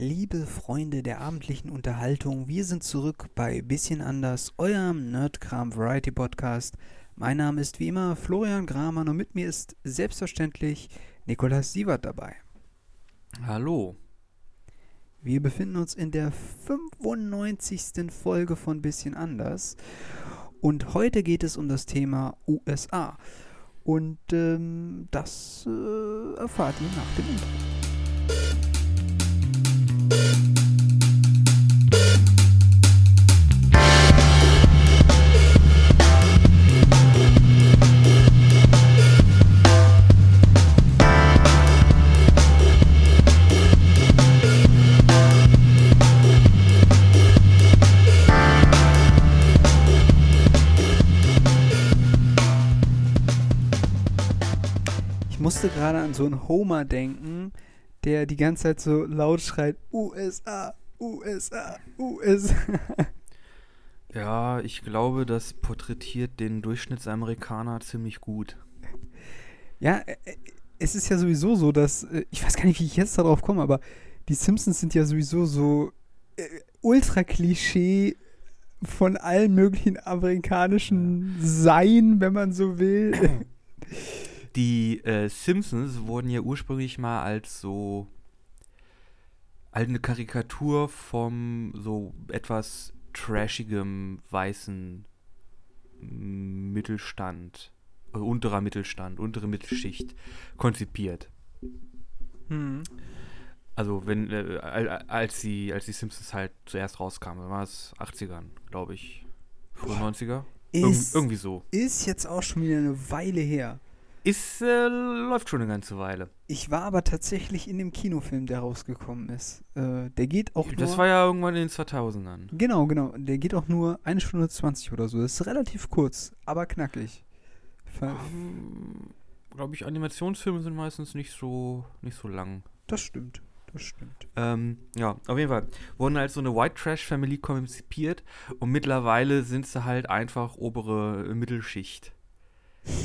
Liebe Freunde der abendlichen Unterhaltung, wir sind zurück bei Bisschen anders, eurem Nerdkram Variety Podcast. Mein Name ist wie immer Florian Gramann und mit mir ist selbstverständlich Nikolas Sievert dabei. Hallo. Wir befinden uns in der 95. Folge von Bisschen anders und heute geht es um das Thema USA. Und ähm, das äh, erfahrt ihr nach dem Intro. Musste gerade an so einen Homer denken, der die ganze Zeit so laut schreit, USA, USA, USA. Ja, ich glaube, das porträtiert den Durchschnittsamerikaner ziemlich gut. Ja, äh, äh, es ist ja sowieso so, dass, äh, ich weiß gar nicht, wie ich jetzt darauf komme, aber die Simpsons sind ja sowieso so äh, ultra Klischee von allen möglichen amerikanischen Sein, wenn man so will. Die äh, Simpsons wurden ja ursprünglich mal als so als eine Karikatur vom so etwas trashigem weißen Mittelstand, äh, unterer Mittelstand, untere Mittelschicht konzipiert. hm. Also wenn äh, al- als die als die Simpsons halt zuerst rauskamen, war es 80ern, glaube ich, frühe 90er. Irgend, Ist, irgendwie so. ist jetzt auch schon wieder eine Weile her. Ist äh, läuft schon eine ganze Weile. Ich war aber tatsächlich in dem Kinofilm, der rausgekommen ist. Äh, der geht auch nur. Das war ja irgendwann in den 2000ern. Genau, genau. Der geht auch nur eine Stunde 20 oder so. Das ist relativ kurz, aber knackig. Ver- Glaube ich, Animationsfilme sind meistens nicht so nicht so lang. Das stimmt. Das stimmt. Ähm, ja, auf jeden Fall. Wurden als so eine White Trash Family konzipiert und mittlerweile sind sie halt einfach obere Mittelschicht.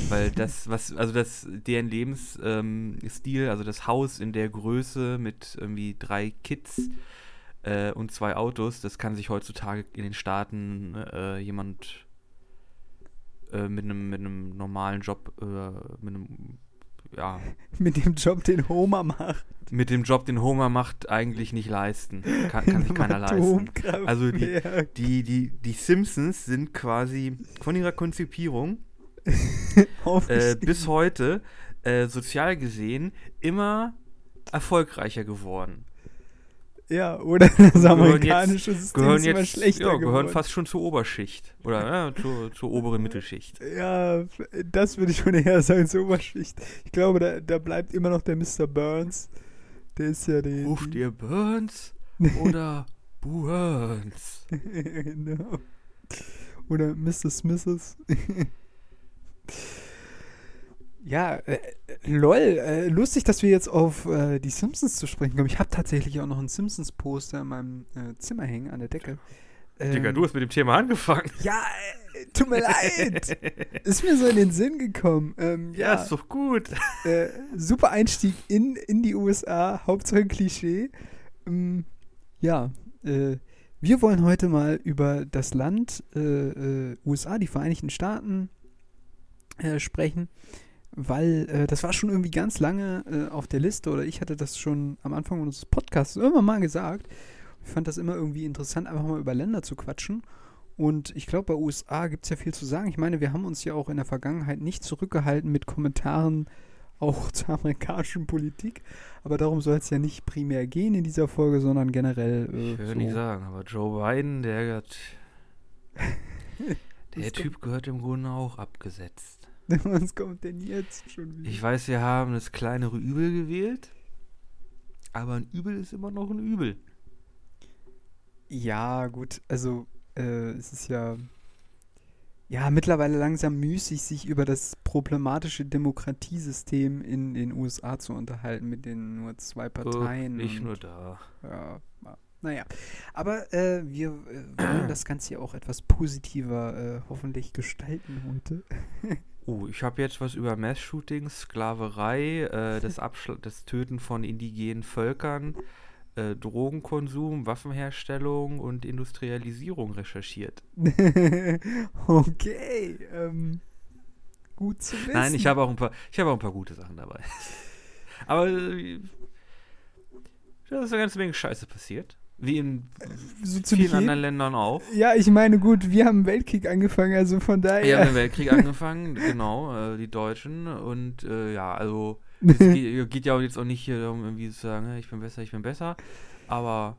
Weil das, was, also das, deren Lebensstil, ähm, also das Haus in der Größe mit irgendwie drei Kids äh, und zwei Autos, das kann sich heutzutage in den Staaten äh, jemand äh, mit einem mit einem normalen Job, äh, mit einem, ja, Mit dem Job, den Homer macht. mit dem Job, den Homer macht, eigentlich nicht leisten. Kann, kann sich keiner leisten. Also die-. Die, die, die Simpsons sind quasi von ihrer Konzipierung äh, bis heute äh, sozial gesehen immer erfolgreicher geworden. ja, oder das gehören amerikanische System Gehören ist immer jetzt schlechter ja, gehören geworden. fast schon zur Oberschicht. Oder ja, zur, zur oberen Mittelschicht. Ja, das würde ich schon eher sagen, zur Oberschicht. Ich glaube, da, da bleibt immer noch der Mr. Burns. Der ist ja die. Ruft ihr Burns oder Burns? genau. Oder Mr. Smiths. Ja, äh, äh, lol, äh, lustig, dass wir jetzt auf äh, die Simpsons zu sprechen kommen. Ich habe tatsächlich auch noch ein Simpsons-Poster in meinem äh, Zimmer hängen an der Decke. Digga, Ähm, du hast mit dem Thema angefangen. Ja, äh, tut mir leid. Ist mir so in den Sinn gekommen. Ähm, Ja, ja, ist doch gut. äh, super Einstieg in, in die USA, Hauptsache Klischee. Ähm, ja, äh, wir wollen heute mal über das Land äh, äh, USA, die Vereinigten Staaten, äh, sprechen, weil äh, das war schon irgendwie ganz lange äh, auf der Liste oder ich hatte das schon am Anfang unseres Podcasts irgendwann mal gesagt. Ich fand das immer irgendwie interessant, einfach mal über Länder zu quatschen. Und ich glaube, bei USA gibt es ja viel zu sagen. Ich meine, wir haben uns ja auch in der Vergangenheit nicht zurückgehalten mit Kommentaren auch zur amerikanischen Politik. Aber darum soll es ja nicht primär gehen in dieser Folge, sondern generell. Äh, Ich will so. nicht sagen, aber Joe Biden, der hat, der Typ gehört im Grunde auch abgesetzt. Was kommt denn jetzt schon wieder? Ich weiß, wir haben das kleinere Übel gewählt, aber ein Übel ist immer noch ein Übel. Ja, gut, also äh, es ist ja ja mittlerweile langsam müßig, sich über das problematische Demokratiesystem in den USA zu unterhalten mit den nur zwei Parteien. Oh, nicht und- nur da. Ja, ja. naja. Aber äh, wir äh, wollen das Ganze ja auch etwas positiver äh, hoffentlich gestalten heute. Oh, ich habe jetzt was über Mass-Shootings, Sklaverei, äh, das, Abschl das Töten von indigenen Völkern, äh, Drogenkonsum, Waffenherstellung und Industrialisierung recherchiert. okay. Ähm, gut zu wissen. Nein, ich habe auch ein paar, ich habe auch ein paar gute Sachen dabei. Aber äh, da ist eine ganze Menge Scheiße passiert. Wie in so vielen anderen Ländern auch. Ja, ich meine, gut, wir haben einen Weltkrieg angefangen, also von Wir daher. haben den Weltkrieg angefangen, genau, äh, die Deutschen. Und äh, ja, also es geht, geht ja jetzt auch nicht hier darum, irgendwie zu sagen, "Hey, ich bin besser, ich bin besser. Aber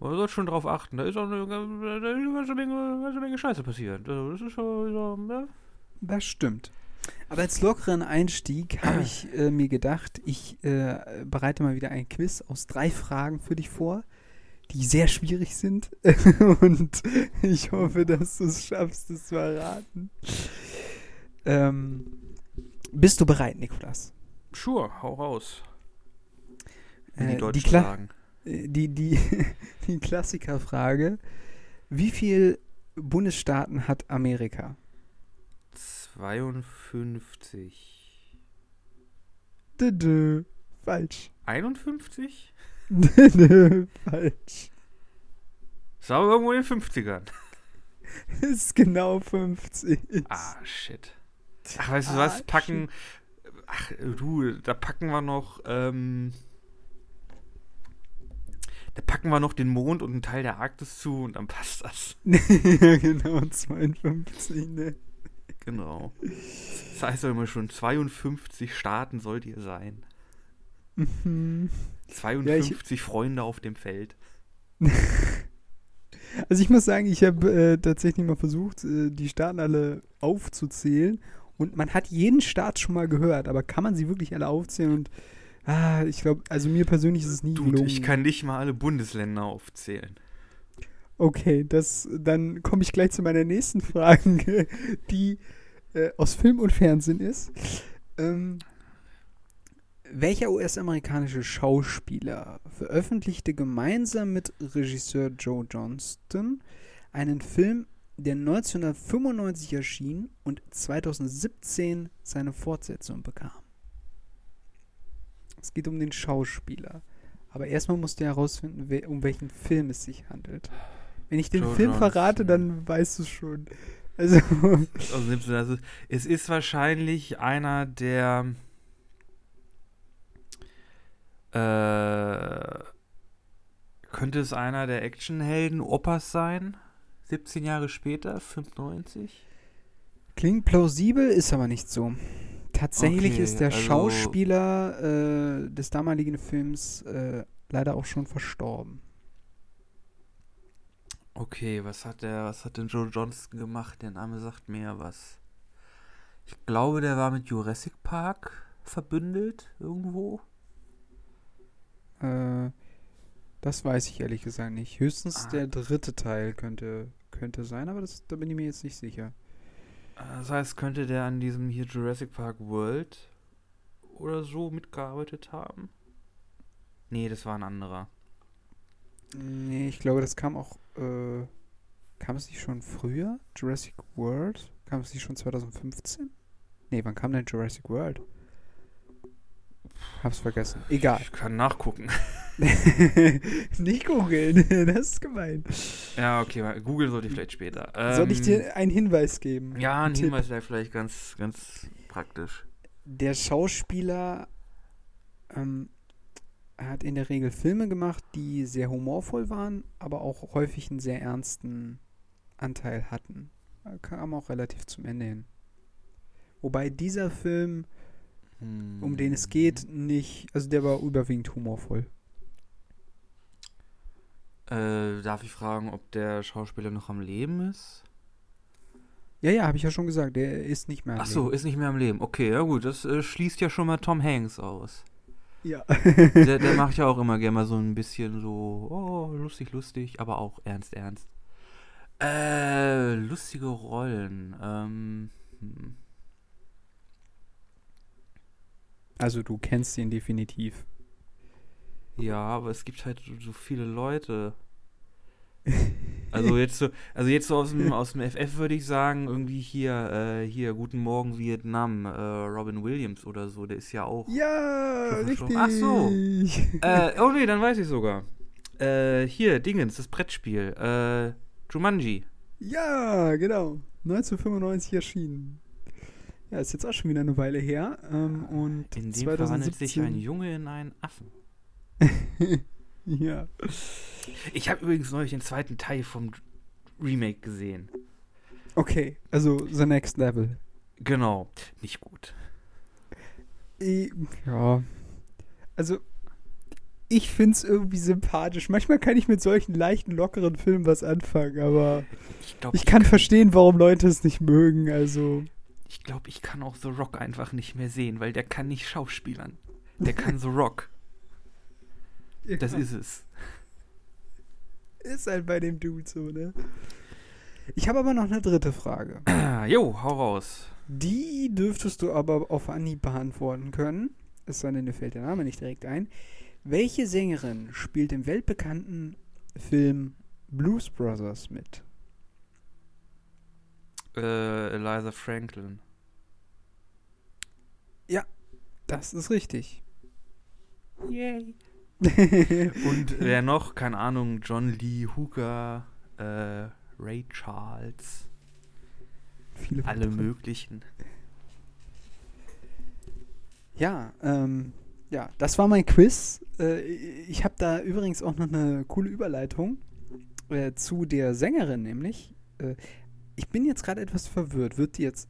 man sollte schon drauf achten. Da ist auch eine, ganze, Menge, ganze Menge Scheiße passiert. Also, das ist schon, ja. Das stimmt. Aber als lockeren Einstieg habe ich äh, mir gedacht, ich äh, bereite mal wieder ein Quiz aus drei Fragen für dich vor, die sehr schwierig sind. Und ich hoffe, dass du es schaffst, es zu erraten. Ähm, bist du bereit, Nikolas? Sure, hau raus. Wie Äh, die die Deutschen Kla- sagen. Äh, Die, die, die Klassikerfrage. Wie viele Bundesstaaten hat Amerika? 52. Dö, dö. Falsch. 51? Dö, dö. Falsch. Das war aber irgendwo in den 50ern. Ist genau 50. Ah, shit. Ach, weißt du Ah, was? Packen. Ach, du, da packen wir noch. Ähm, da packen wir noch den Mond und einen Teil der Arktis zu und dann passt das. ja, genau, 52, ne? Genau. Das heißt doch immer schon, 52 Staaten sollt ihr sein. Mhm. 52 Freunde auf dem Feld. Also ich muss sagen, ich habe äh, tatsächlich mal versucht, äh, die Staaten alle aufzuzählen. Und man hat jeden Staat schon mal gehört, aber kann man sie wirklich alle aufzählen? Und ah, ich glaube, also mir persönlich ist es nie Dude, gelungen. ich kann nicht mal alle Bundesländer aufzählen. Okay, das, dann komme ich gleich zu meiner nächsten Frage, die äh, aus Film und Fernsehen ist. Ähm, welcher US-amerikanische Schauspieler veröffentlichte gemeinsam mit Regisseur Joe Johnston einen Film, der 1995 erschien und 2017 seine Fortsetzung bekam? Es geht um den Schauspieler. Aber erstmal musst du herausfinden, wer, um welchen Film es sich handelt. Wenn ich den Joe Film verrate, Johnston. dann weißt du es schon. Also, Also, 17, also es ist wahrscheinlich einer der äh, könnte es einer der Actionhelden Opas sein? 17 Jahre später, 95? klingt plausibel, ist aber nicht so. Tatsächlich Okay, ist der also- Schauspieler äh, des damaligen Films äh, leider auch schon verstorben. Okay, was hat der, was hat denn Joe Johnston gemacht? Der Name sagt mir ja was. Ich glaube, der war mit Jurassic Park verbündelt irgendwo. Äh, das weiß ich ehrlich gesagt nicht. Höchstens Ah. der dritte Teil könnte, könnte sein, aber das, da bin ich mir jetzt nicht sicher. Das heißt, könnte der an diesem hier Jurassic Park World oder so mitgearbeitet haben? Nee, das war ein anderer. Nee, ich glaube, das kam auch. Äh, kam es nicht schon früher? Jurassic World? Kam es nicht schon 2015? Nee, wann kam denn Jurassic World? Hab's vergessen. Egal. Ich kann nachgucken. nicht googeln, das ist gemein. Ja, okay, Google sollte ich vielleicht später. Ähm, Soll ich dir einen Hinweis geben? Ja, ein. Hinweis wäre vielleicht ganz, ganz praktisch. Der Schauspieler ähm, hat in der Regel Filme gemacht, die sehr humorvoll waren, aber auch häufig einen sehr ernsten Anteil hatten. Er Kam auch relativ zum Ende hin. Wobei dieser Film, um den es geht, nicht, also der war überwiegend humorvoll. Äh, darf ich fragen, ob der Schauspieler noch am Leben ist? Ja, ja, habe ich ja schon gesagt, der ist nicht mehr. am Ach so, Leben. ist nicht mehr am Leben. Okay, ja gut, das äh, schließt ja schon mal Tom Hanks aus. Ja. Der, der macht ja auch immer gerne mal so ein bisschen so, oh, lustig, lustig, aber auch ernst, ernst. Äh, lustige Rollen. Ähm, hm. Also du kennst ihn definitiv. Ja, aber es gibt halt so, viele Leute. Also jetzt so, also jetzt so aus dem, aus dem FF würde ich sagen, irgendwie hier, äh, hier, Guten Morgen Vietnam, äh, Robin Williams oder so, der ist ja auch. Ja, richtig. Ach so. Äh, oh nee, dann weiß ich sogar. Äh, hier, Dingens, das Brettspiel. Äh, Jumanji. Ja, genau. 1995 erschienen. Ja, ist jetzt auch schon wieder eine Weile her. Ähm, und In dem 2017, verwandelt sich ein Junge in einen Affen. Ja. Ich habe übrigens neulich den zweiten Teil vom Remake gesehen. Okay, also The Next Level. Genau. Nicht gut. Ja. Also, ich finde es irgendwie sympathisch. Manchmal kann ich mit solchen leichten, lockeren Filmen was anfangen, aber Ich glaube, ich kann verstehen, warum Leute es nicht mögen. Also, ich, glaub, ich kann auch The Rock einfach nicht mehr sehen, weil der kann nicht schauspielern. Der kann The Rock. Das ist es. ist halt bei dem Dude so, ne? Ich habe aber noch eine dritte Frage. Jo, hau raus. Die dürftest du aber auf Anhieb beantworten können. Es sei denn, dir fällt der Name nicht direkt ein. Welche Sängerin spielt im weltbekannten Film Blues Brothers mit? Äh, Eliza Franklin. Das ist richtig. Yay. Und wer noch? Keine Ahnung, John Lee Hooker, äh, Ray Charles, Viele alle weitere. möglichen. Ja, ähm, ja, das war mein Quiz. Äh, ich habe da übrigens auch noch eine coole Überleitung äh, zu der Sängerin, nämlich. Äh, ich bin jetzt gerade etwas verwirrt. Wird die jetzt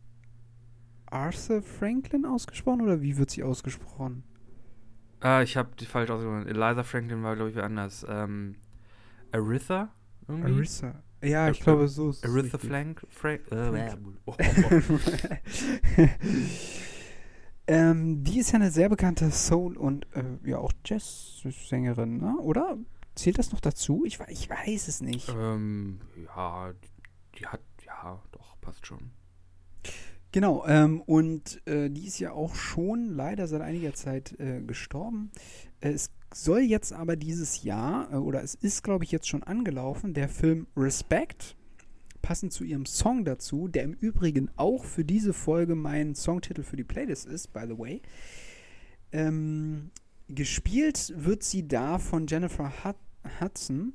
Arthur Franklin ausgesprochen oder wie wird sie ausgesprochen? Ah, ich habe die falsch ausgesprochen. Eliza Franklin war, glaube ich, wer anders. Ähm, Aretha? Irgendwie? Arissa. Ja, ich Ar- glaube, so ist es Aretha richtig. Frank? Äh, oh, ähm, die ist ja eine sehr bekannte Soul- und äh, ja auch Jazz-Sängerin, ne? oder? Zählt das noch dazu? Ich, ich weiß es nicht. ähm, ja, die hat, ja, doch, passt schon. Genau, ähm, und äh, die ist ja auch schon leider seit einiger Zeit äh, gestorben. Äh, es soll jetzt aber dieses Jahr, äh, oder es ist, glaube ich, jetzt schon angelaufen, der Film Respect, passend zu ihrem Song dazu, der im Übrigen auch für diese Folge mein Songtitel für die Playlist ist, by the way. Ähm, gespielt wird sie da von Jennifer Hud Hudson,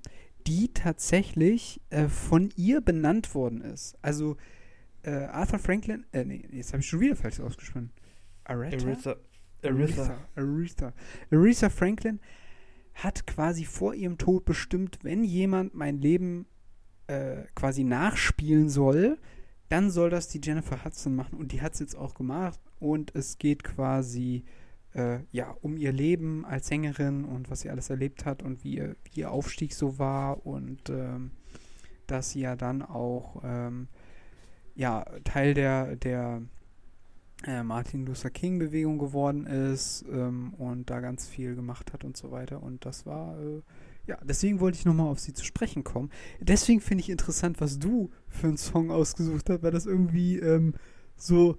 die tatsächlich äh, von ihr benannt worden ist. Also äh, Arthur Franklin, äh, nee, jetzt habe ich schon wieder falsch ausgesprochen. Aretha? Aretha. Aretha. Aretha Franklin hat quasi vor ihrem Tod bestimmt, wenn jemand mein Leben äh, quasi nachspielen soll, dann soll das die Jennifer Hudson machen. Und die hat es jetzt auch gemacht. Und es geht quasi äh, ja, um ihr Leben als Sängerin und was sie alles erlebt hat und wie ihr, wie ihr Aufstieg so war. Und ähm, dass sie ja dann auch ähm, ja, Teil der, der äh, Martin Luther King Bewegung geworden ist ähm, und da ganz viel gemacht hat und so weiter. Und das war, äh, ja, deswegen wollte ich nochmal auf sie zu sprechen kommen. Deswegen finde ich interessant, was du für einen Song ausgesucht hast, weil das irgendwie ähm, so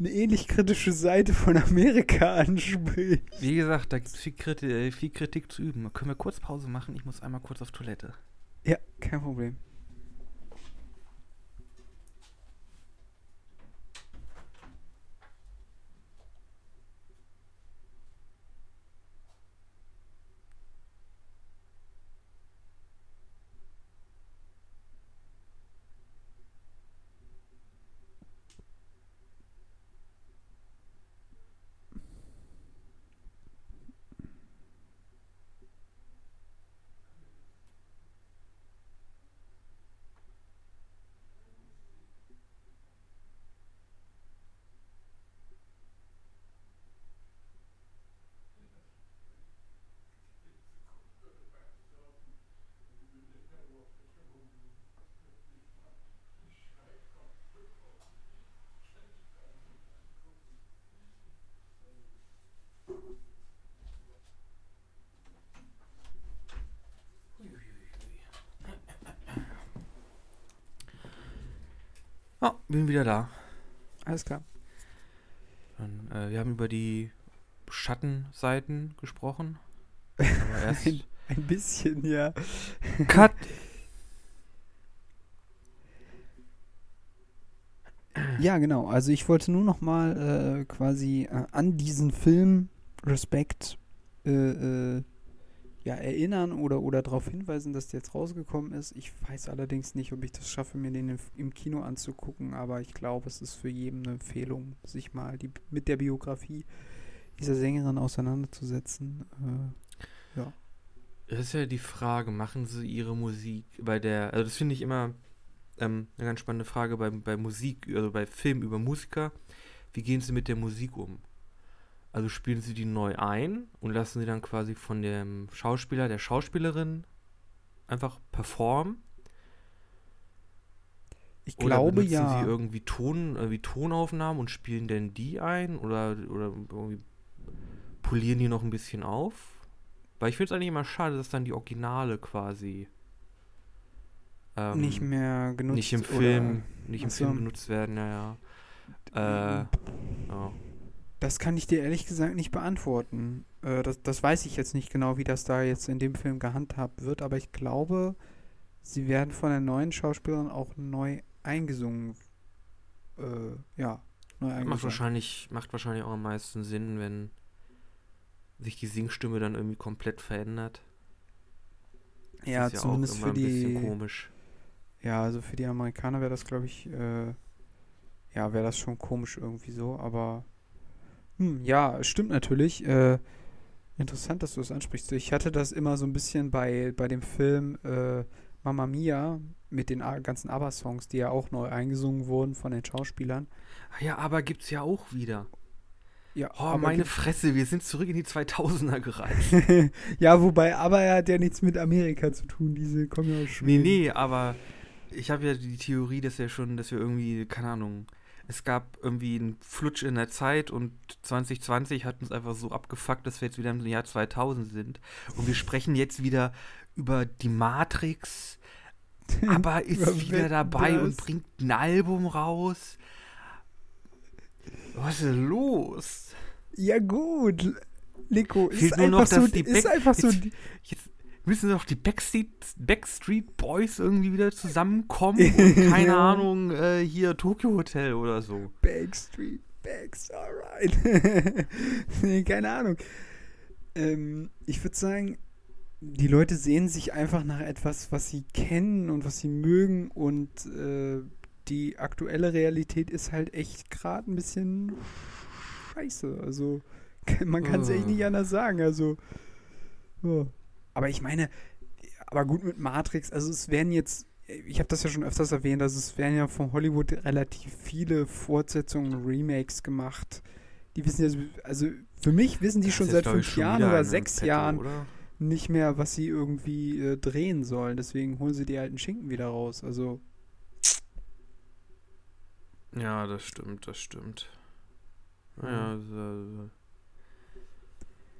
eine ähnlich kritische Seite von Amerika anspricht. Wie gesagt, da gibt es viel, Kriti äh, viel Kritik zu üben. Können wir kurz Pause machen? Ich muss einmal kurz auf Toilette. Ja, kein Problem. Bin wieder da. Alles klar. Dann, äh, wir haben über die Schattenseiten gesprochen. Ein, ein bisschen, ja. Cut. Ja, genau. Also ich wollte nur noch mal äh, quasi äh, an diesen Film Respekt äh, äh, ja, erinnern oder, oder darauf hinweisen, dass der jetzt rausgekommen ist. Ich weiß allerdings nicht, ob ich das schaffe, mir den im Kino anzugucken, aber ich glaube, es ist für jeden eine Empfehlung, sich mal die, mit der Biografie dieser Sängerin auseinanderzusetzen. Äh, ja. Das ist ja die Frage, machen sie ihre Musik bei der, also das finde ich immer ähm, eine ganz spannende Frage bei, bei Musik, also bei Film über Musiker. Wie gehen sie mit der Musik um? Also spielen sie die neu ein und lassen sie dann quasi von dem Schauspieler, der Schauspielerin einfach performen? Ich glaube oder ja. sie irgendwie Ton, irgendwie Tonaufnahmen und spielen denn die ein? Oder, oder irgendwie polieren die noch ein bisschen auf? Weil ich finde es eigentlich immer schade, dass dann die Originale quasi ähm, nicht mehr genutzt nicht im Film, nicht im Film benutzt werden, ja, ja. Äh, ja. Das kann ich dir ehrlich gesagt nicht beantworten. Äh, das, das weiß ich jetzt nicht genau, wie das da jetzt in dem Film gehandhabt wird, aber ich glaube, sie werden von der neuen Schauspielerin auch neu eingesungen. Äh, ja, neu eingesungen. Macht wahrscheinlich, macht wahrscheinlich auch am meisten Sinn, wenn sich die Singstimme dann irgendwie komplett verändert. Das ja, ja zumindest für die. komisch. Ja, also für die Amerikaner wäre das, glaube ich, äh, ja, wäre das schon komisch irgendwie so, aber hm, ja, stimmt natürlich. Äh, interessant, dass du das ansprichst. Ich hatte das immer so ein bisschen bei, bei dem Film äh, Mamma Mia mit den ganzen ABBA-Songs, die ja auch neu eingesungen wurden von den Schauspielern. Ja, aber gibt's ja auch wieder. Ja, oh, meine Fresse, wir sind zurück in die 2000er gereist. ja, wobei, aber er hat ja nichts mit Amerika zu tun, diese kommen ja aus Schweden. Nee, nee, aber ich habe ja die Theorie, dass wir schon, dass wir irgendwie, keine Ahnung, es gab irgendwie einen Flutsch in der Zeit und 2020 hat uns einfach so abgefuckt, dass wir jetzt wieder im Jahr 2000 sind. Und wir sprechen jetzt wieder über die Matrix. Aber ist wieder dabei das? und bringt ein Album raus. Was ist los? Ja, gut. Nico, ist, einfach, noch, so, ist einfach so. Jetzt, jetzt, müssen noch die Backstreet, Backstreet Boys irgendwie wieder zusammenkommen und keine. Ahnung, äh, hier Tokyo Hotel oder so. Backstreet Backs, alright. nee, keine Ahnung. Ähm, ich würde sagen, die Leute sehen sich einfach nach etwas, was sie kennen und was sie mögen und äh, die aktuelle Realität ist halt echt gerade ein bisschen scheiße. Also man kann es oh. echt nicht anders sagen. Also oh. Aber ich meine, aber gut mit Matrix, also es werden jetzt, ich habe das ja schon öfters erwähnt, also es werden ja von Hollywood relativ viele Fortsetzungen, Remakes gemacht. Die wissen ja, also für mich wissen die das schon seit fünf Jahren oder sechs Petto, Jahren oder? nicht mehr, was sie irgendwie äh, drehen sollen. Deswegen holen sie die alten Schinken wieder raus. Also. Ja, das stimmt, das stimmt. Ja, das, also,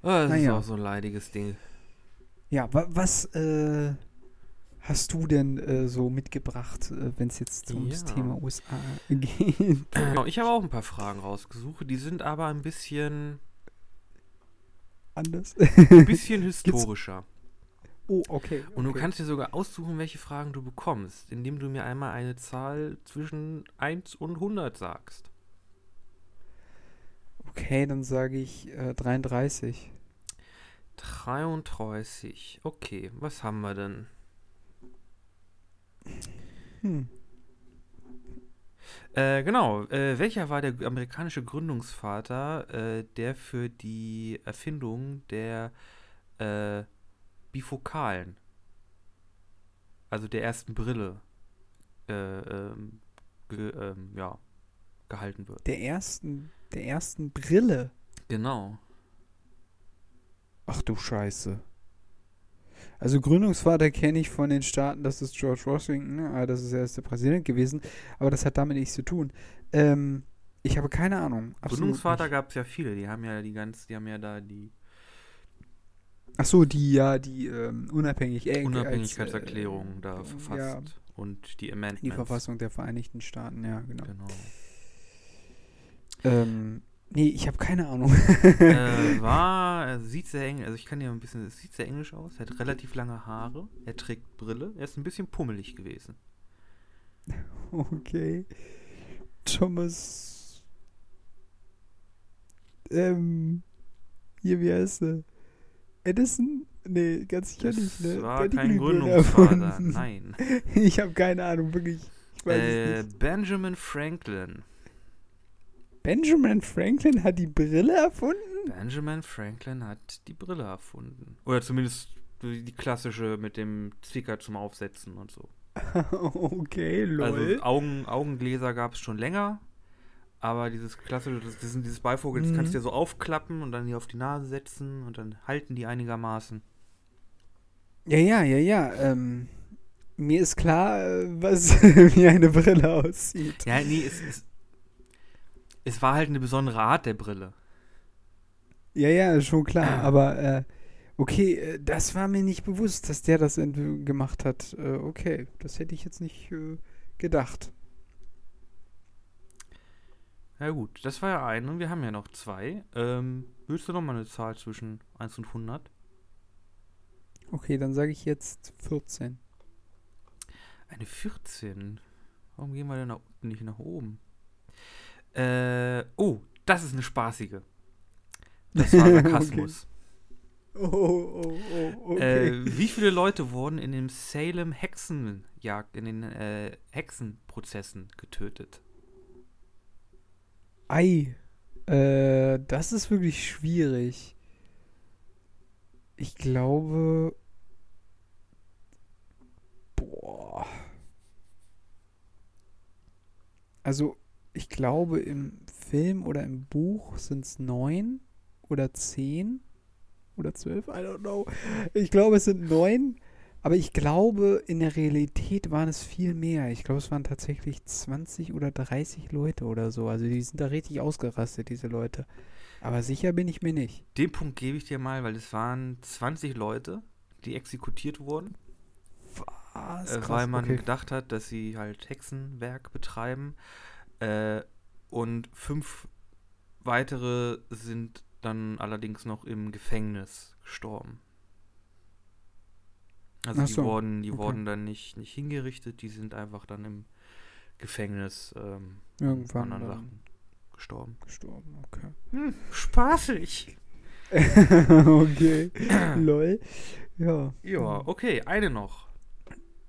das naja. ist auch so ein leidiges Ding. Ja, wa was äh, hast du denn äh, so mitgebracht, äh, wenn es jetzt ums ja. Thema USA geht? Genau, ich habe auch ein paar Fragen rausgesucht, die sind aber ein bisschen anders. ein bisschen historischer. Oh, okay. Und okay. du kannst dir sogar aussuchen, welche Fragen du bekommst, indem du mir einmal eine Zahl zwischen 1 und 100 sagst. Okay, dann sage ich äh, 33. 33. Okay, was haben wir denn? Hm. Äh, genau, äh, welcher war der amerikanische Gründungsvater, äh, der für die Erfindung der äh, Bifokalen, also der ersten Brille, äh, ähm, ge, ähm, ja, gehalten wird? Der ersten, der ersten Brille? Genau. Ach du Scheiße. Also Gründungsvater kenne ich von den Staaten, das ist George Washington, ne? das ist der erste Präsident gewesen, aber das hat damit nichts zu tun. Ähm, ich habe keine Ahnung. Gründungsvater gab es ja viele, die haben ja die ganz, die haben ja da die Ach so, die ja die ähm, Unabhängig äh, Unabhängigkeitserklärung als, äh, da verfasst ja, und die Amendments. Die Verfassung der Vereinigten Staaten, ja, genau. Genau. Ähm, Nee, ich habe keine Ahnung. äh, war, er sieht sehr eng, also ich kann ja ein bisschen, es sieht sehr englisch aus. Er hat relativ lange Haare, er trägt Brille, er ist ein bisschen pummelig gewesen. Okay. Thomas. Ähm. Hier, wie heißt er? Edison? Nee, ganz sicher Das nicht, ne? war Der kein Gründungsvater, nein. Ich habe keine Ahnung, wirklich. Ich weiß Äh, es nicht. Benjamin Franklin. Benjamin Franklin hat die Brille erfunden? Benjamin Franklin hat die Brille erfunden. Oder zumindest die klassische mit dem Zwicker zum Aufsetzen und so. okay, lol. Also Augen, Augengläser gab es schon länger, aber dieses klassische, das, das sind dieses Beifogel, das Mhm. kannst du dir so aufklappen und dann hier auf die Nase setzen und dann halten die einigermaßen. ja, ja, ja, ja. Ähm, mir ist klar, äh, was wie eine Brille aussieht. Ja, nee, es, es, es war halt eine besondere Art der Brille. Ja, ja, schon klar. Aber äh, okay, äh, das war mir nicht bewusst, dass der das gemacht hat. Äh, okay, das hätte ich jetzt nicht äh, gedacht. Ja gut, das war ja eine und wir haben ja noch zwei. Ähm, willst du noch mal eine Zahl zwischen 1 und 100? Okay, dann sage ich jetzt 14. Eine 14. Warum gehen wir denn nach unten, nicht nach oben? Äh, oh, das ist eine spaßige. Das war Sarkasmus. Oh, oh, oh, okay. äh, wie viele Leute wurden in dem Salem Hexenjagd, in den äh, Hexenprozessen getötet? Ei, äh, das ist wirklich schwierig. Ich glaube. Boah. Also, ich glaube, im Film oder im Buch sind es neun oder zehn oder zwölf, I don't know. Ich glaube, es sind neun. Aber ich glaube, in der Realität waren es viel mehr. Ich glaube, es waren tatsächlich 20 oder 30 Leute oder so. Also die sind da richtig ausgerastet, diese Leute. Aber sicher bin ich mir nicht. Den Punkt gebe ich dir mal, weil es waren 20 Leute, die exekutiert wurden, Was? äh, weil man gedacht hat, dass sie halt Hexenwerk betreiben. Äh, und fünf weitere sind dann allerdings noch im Gefängnis gestorben. Also Ach die so, wurden, die okay. wurden dann nicht, nicht hingerichtet, die sind einfach dann im Gefängnis ähm, Irgendwann an anderen dann Sachen gestorben. gestorben. Okay. Hm, spaßig. okay. Lol. Ja. Ja, okay, eine noch.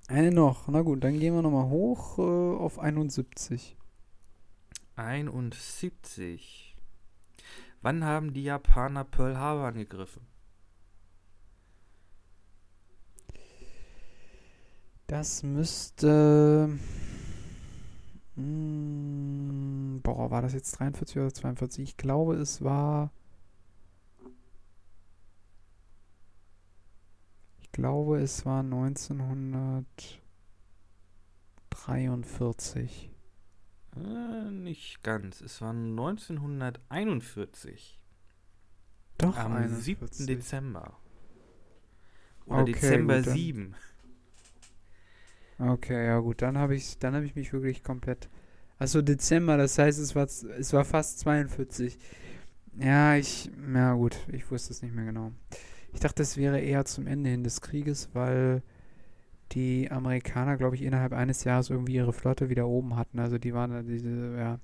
Eine noch. Na gut, dann gehen wir nochmal hoch äh, auf 71. 71. Wann haben die Japaner Pearl Harbor angegriffen? Das müsste. Mm, boah, war das jetzt 43 oder 42? Ich glaube, es war. Ich glaube, es war 1943. Äh, nicht ganz. Es war 1941. Doch, am 7. 41. Dezember. Oder Okay, Dezember gut, dann- 7. Okay, ja gut, dann habe ich, dann habe ich mich wirklich komplett. Achso, Dezember, das heißt, es war, es war fast 42. Ja, ich, ja gut, ich wusste es nicht mehr genau. Ich dachte, es wäre eher zum Ende hin des Krieges, weil die Amerikaner, glaube ich, innerhalb eines Jahres irgendwie ihre Flotte wieder oben hatten. Also die waren da diese, ja.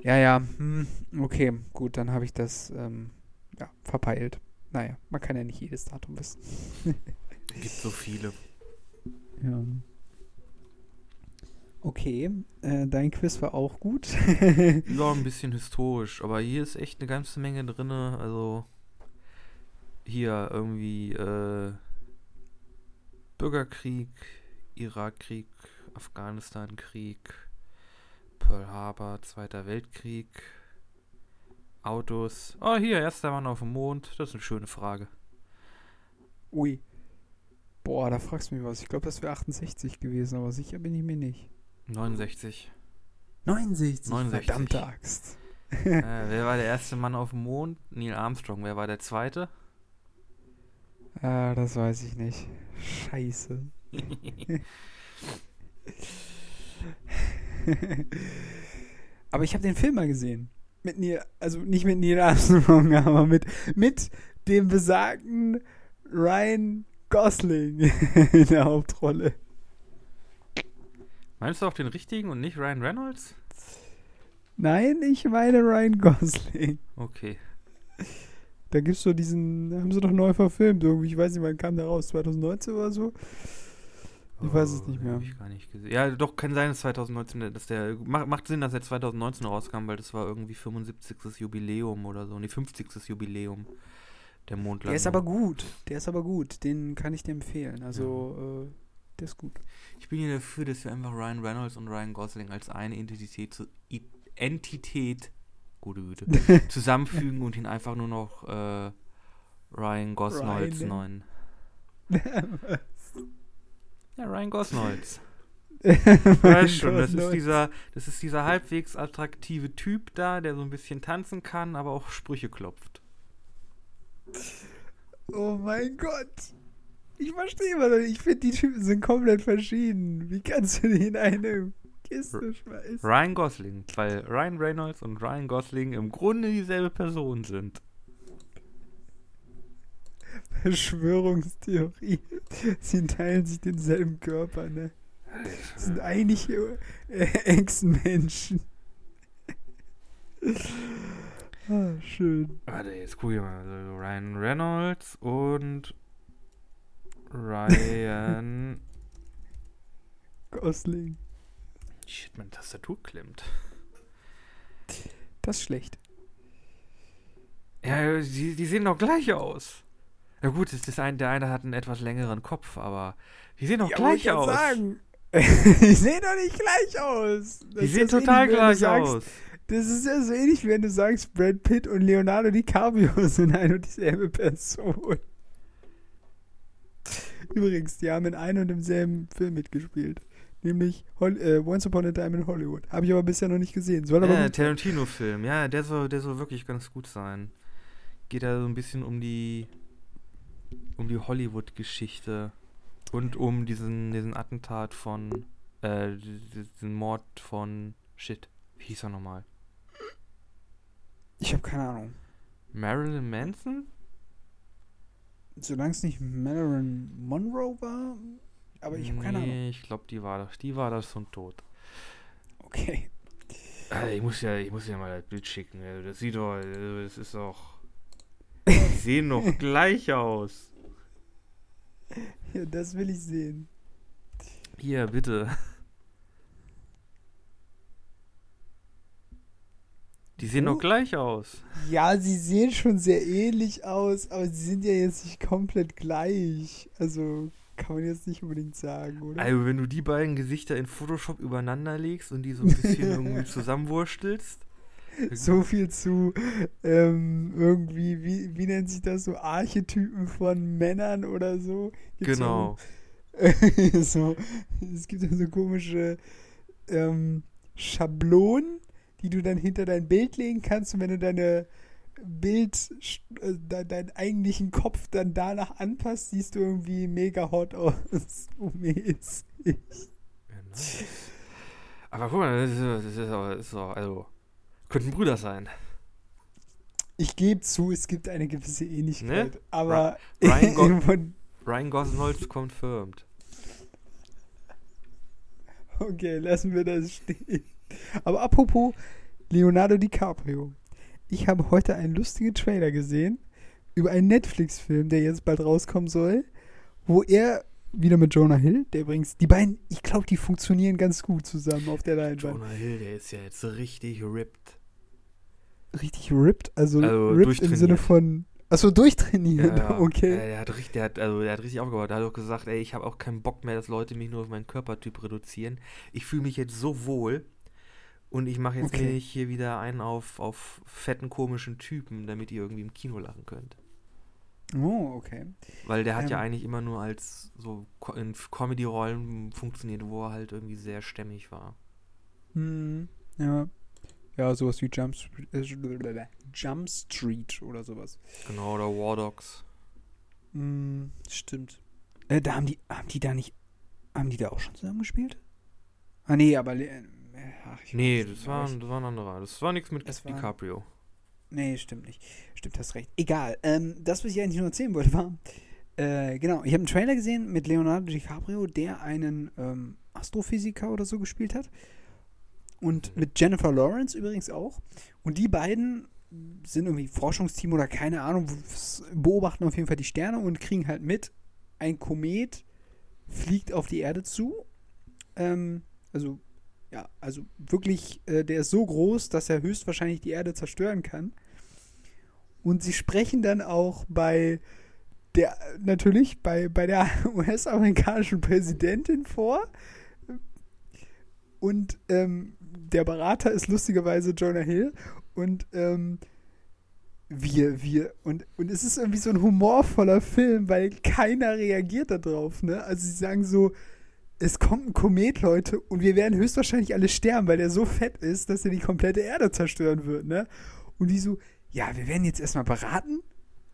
Ja, ja, hm, okay, gut, dann habe ich das, ähm, ja, verpeilt. Naja, man kann ja nicht jedes Datum wissen. Gibt so viele. Ja. Okay, äh, dein Quiz war auch gut. Ja, ein bisschen historisch, aber hier ist echt eine ganze Menge drin. Also hier irgendwie äh, Bürgerkrieg, Irakkrieg, Afghanistankrieg, Pearl Harbor, Zweiter Weltkrieg, Autos. Oh, hier, erster Mann auf dem Mond. Das ist eine schöne Frage. Ui. Boah, da fragst du mich was. Ich glaube, das wäre 68 gewesen, aber sicher bin ich mir nicht. 69. 69, 69. verdammte Axt. äh, wer war der erste Mann auf dem Mond? Neil Armstrong. Wer war der zweite? Ah, das weiß ich nicht. Scheiße. aber ich habe den Film mal gesehen. Mit Neil, also nicht mit Neil Armstrong, aber mit, mit dem besagten Ryan Gosling in der Hauptrolle. Meinst du auch den richtigen und nicht Ryan Reynolds? Nein, ich meine Ryan Gosling. Okay. Da gibt es so diesen, haben sie doch neu verfilmt irgendwie. Ich weiß nicht, wann kam der raus? 2019 oder so? Ich weiß es nicht Oh, mehr. hab ich gar nicht gesehen. Ja, doch, kann sein, dass 2019, dass der, macht, macht Sinn, dass er 2019 rauskam, weil das war irgendwie 75. Jubiläum oder so, nee, 50. Jubiläum der Mondlandung. Der ist aber gut. Der ist aber gut. Den kann ich dir empfehlen. Also, äh, der ist gut. Ich bin hier dafür, dass wir einfach Ryan Reynolds und Ryan Gosling als eine Entität, zu, Entität, gute Güte, zusammenfügen und ihn einfach nur noch äh, Ryan Gosnolds nennen. Ja, Ryan Gosnolds. Weißt schon, das ist dieser, das ist dieser halbwegs attraktive Typ da, der so ein bisschen tanzen kann, aber auch Sprüche klopft. Oh mein Gott. Ich verstehe immer noch nicht. Ich finde, die Typen sind komplett verschieden. Wie kannst du die in Kiste schmeißen? Ryan Gosling, weil Ryan Reynolds und Ryan Gosling im Grunde dieselbe Person sind. Verschwörungstheorie. Sie teilen sich denselben Körper, ne? Das sind eigentlich äh, Echsenmenschen. ah, schön. Warte, jetzt guck ich mal. Also Ryan Reynolds und Ryan. Gosling. Shit, meine Tastatur klemmt. Das ist schlecht. Ja, die, die sehen doch gleich aus. Ja gut, ist ein, der eine hat einen etwas längeren Kopf, aber die sehen doch Ja, gleich ich aus. grad Sagen. die sehen doch nicht gleich aus. Das Die sehen total ähnlich, gleich sagst, aus. Das ist ja so ähnlich, wenn du sagst, Brad Pitt und Leonardo DiCaprio sind ein und dieselbe Person. Übrigens, die haben in einem und demselben Film mitgespielt. Nämlich Hol äh, Once Upon a Time in Hollywood. Habe ich aber bisher noch nicht gesehen. Soll Ja. Tarantino-Film. Ja, der soll, der soll wirklich ganz gut sein. Geht da so ein bisschen um die um die Hollywood-Geschichte und um diesen, diesen Attentat von äh, diesen Mord von shit. Wie hieß er nochmal? Ich habe keine Ahnung. Marilyn Manson? Solange es nicht Marilyn Monroe war. Aber ich habe keine Ahnung. Nee, ich glaube, die war das, die war das schon tot. Okay. Äh, ich muss ja, ich muss ja mal das Bild schicken. Also das sieht doch, also das ist doch. Die sehen doch gleich aus. Ja, das will ich sehen. Hier, bitte. Die sehen Wo? doch gleich aus. Ja, sie sehen schon sehr ähnlich aus, aber sie sind ja jetzt nicht komplett gleich. Also kann man jetzt nicht unbedingt sagen, oder? Also, wenn du die beiden Gesichter in Photoshop übereinander legst und die so ein bisschen irgendwie zusammenwurstelst. So viel zu ähm, irgendwie, wie, wie nennt sich das so, Archetypen von Männern oder so? Gibt's Genau. ja so, es gibt ja so komische ähm, Schablonen, die du dann hinter dein Bild legen kannst und wenn du deine Bild, äh, de, deinen eigentlichen Kopf dann danach anpasst, siehst du irgendwie mega hot aus. Mäßig. Ja, nice. Aber guck mal, das ist, das ist, auch- also, könnten Brüder sein. Ich gebe zu, es gibt eine gewisse Ähnlichkeit, aber Ryan Go- Ryan Gosnolds confirmed. Okay, lassen wir das stehen. Aber apropos Leonardo DiCaprio. Ich habe heute einen lustigen Trailer gesehen über einen Netflix-Film, der jetzt bald rauskommen soll, wo er wieder mit Jonah Hill, der übrigens, die beiden, ich glaube, die funktionieren ganz gut zusammen auf der Leinwand. Jonah Hill, der ist ja jetzt richtig ripped. Richtig ripped, also, Also ripped im. Sinne von, achso, durchtrainiert, Ja, ja. okay. Der, der hat richtig, der hat, also der hat richtig aufgebaut. Der hat auch gesagt, ey, ich habe auch keinen Bock mehr, dass Leute mich nur auf meinen Körpertyp reduzieren. Ich fühle mich jetzt so wohl und ich mache jetzt Okay. nicht hier wieder einen auf, auf fetten, komischen Typen, damit ihr irgendwie im Kino lachen könnt. Oh, okay. Weil der hat ja Ähm. eigentlich immer nur als so in Comedy-Rollen funktioniert, wo er halt irgendwie sehr stämmig war. Hm, ja. Ja, sowas wie Jump, Street- äh, Jump Street oder sowas. Genau, oder War Dogs. Hm, stimmt. Äh, da haben die, haben die da nicht, haben die da auch schon zusammen gespielt? Ah, nee, aber, äh, ach, Nee, das war, das war ein anderer. Das war nichts mit Es war- DiCaprio. ich- Nee, stimmt nicht. Stimmt, hast recht. Egal, ähm, das, was ich eigentlich nur erzählen wollte, war, äh, genau, ich habe einen Trailer gesehen mit Leonardo DiCaprio, der einen ähm, Astrophysiker oder so gespielt hat. Und Mhm. mit Jennifer Lawrence übrigens auch. Und die beiden sind irgendwie Forschungsteam oder keine Ahnung, beobachten auf jeden Fall die Sterne und kriegen halt mit, ein Komet fliegt auf die Erde zu. Ähm, also, ja, also wirklich, äh, der ist so groß, dass er höchstwahrscheinlich die Erde zerstören kann. Und sie sprechen dann auch bei der, natürlich bei, bei der US-amerikanischen Präsidentin vor. Und ähm, der Berater ist lustigerweise Jonah Hill. Und ähm, wir, wir, und, und es ist irgendwie so ein humorvoller Film, weil keiner reagiert darauf, ne? Also sie sagen so, es kommt ein Komet, Leute, und wir werden höchstwahrscheinlich alle sterben, weil der so fett ist, dass er die komplette Erde zerstören wird, ne? Und die so, ja, wir werden jetzt erstmal beraten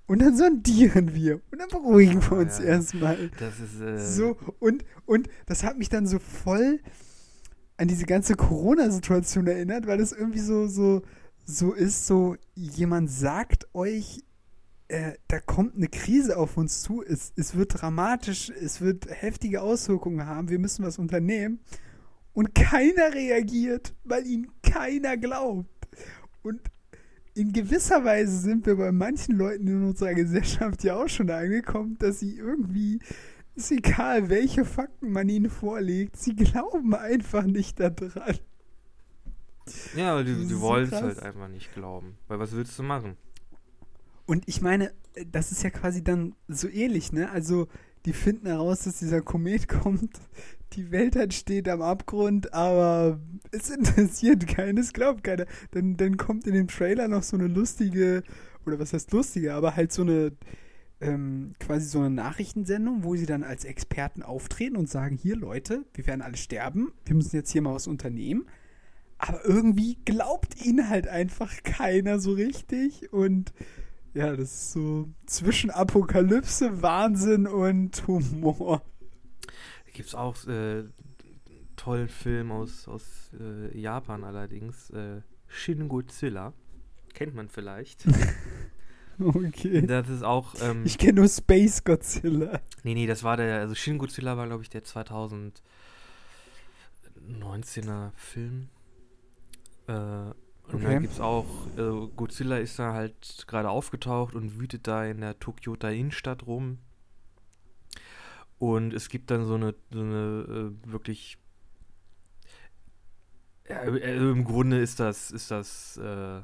und dann sondieren wir und dann beruhigen wir uns ja, erstmal. Das ist äh so und und das hat mich dann so voll an diese ganze Corona-Situation erinnert, weil das irgendwie so so so ist, so jemand sagt euch, äh, da kommt eine Krise auf uns zu, es, es wird dramatisch, es wird heftige Auswirkungen haben, wir müssen was unternehmen und keiner reagiert, weil ihm keiner glaubt. Und in gewisser Weise sind wir bei manchen Leuten in unserer Gesellschaft ja auch schon angekommen, dass sie irgendwie, ist egal, welche Fakten man ihnen vorlegt, sie glauben einfach nicht daran. Ja, die, die wollen es halt einfach nicht glauben. Weil was willst du machen? Und ich meine, das ist ja quasi dann so ähnlich, ne? Also, die finden heraus, dass dieser Komet kommt. Die Welt halt steht am Abgrund, aber es interessiert keinen, es glaubt keiner. Dann, dann kommt in dem Trailer noch so eine lustige, oder was heißt lustige, aber halt so eine, ähm, quasi so eine Nachrichtensendung, wo sie dann als Experten auftreten und sagen, hier Leute, wir werden alle sterben, wir müssen jetzt hier mal was unternehmen. Aber irgendwie glaubt ihnen halt einfach keiner so richtig und ja, das ist so zwischen Apokalypse, Wahnsinn und Humor. Da gibt es auch äh, tollen Film aus, aus äh, Japan allerdings, äh, Shin Godzilla. Kennt man vielleicht. okay. Das ist auch. Ähm, ich kenne nur Space Godzilla. Nee, nee, das war der. Also Shin Godzilla war, glaube ich, der 2019er Film. Äh, und okay. dann gibt es auch, äh, Godzilla ist da halt gerade aufgetaucht und wütet da in der Tokyota Innenstadt rum. Und es gibt dann so eine, so eine äh, wirklich. Ja, äh, Im Grunde ist das, ist das äh,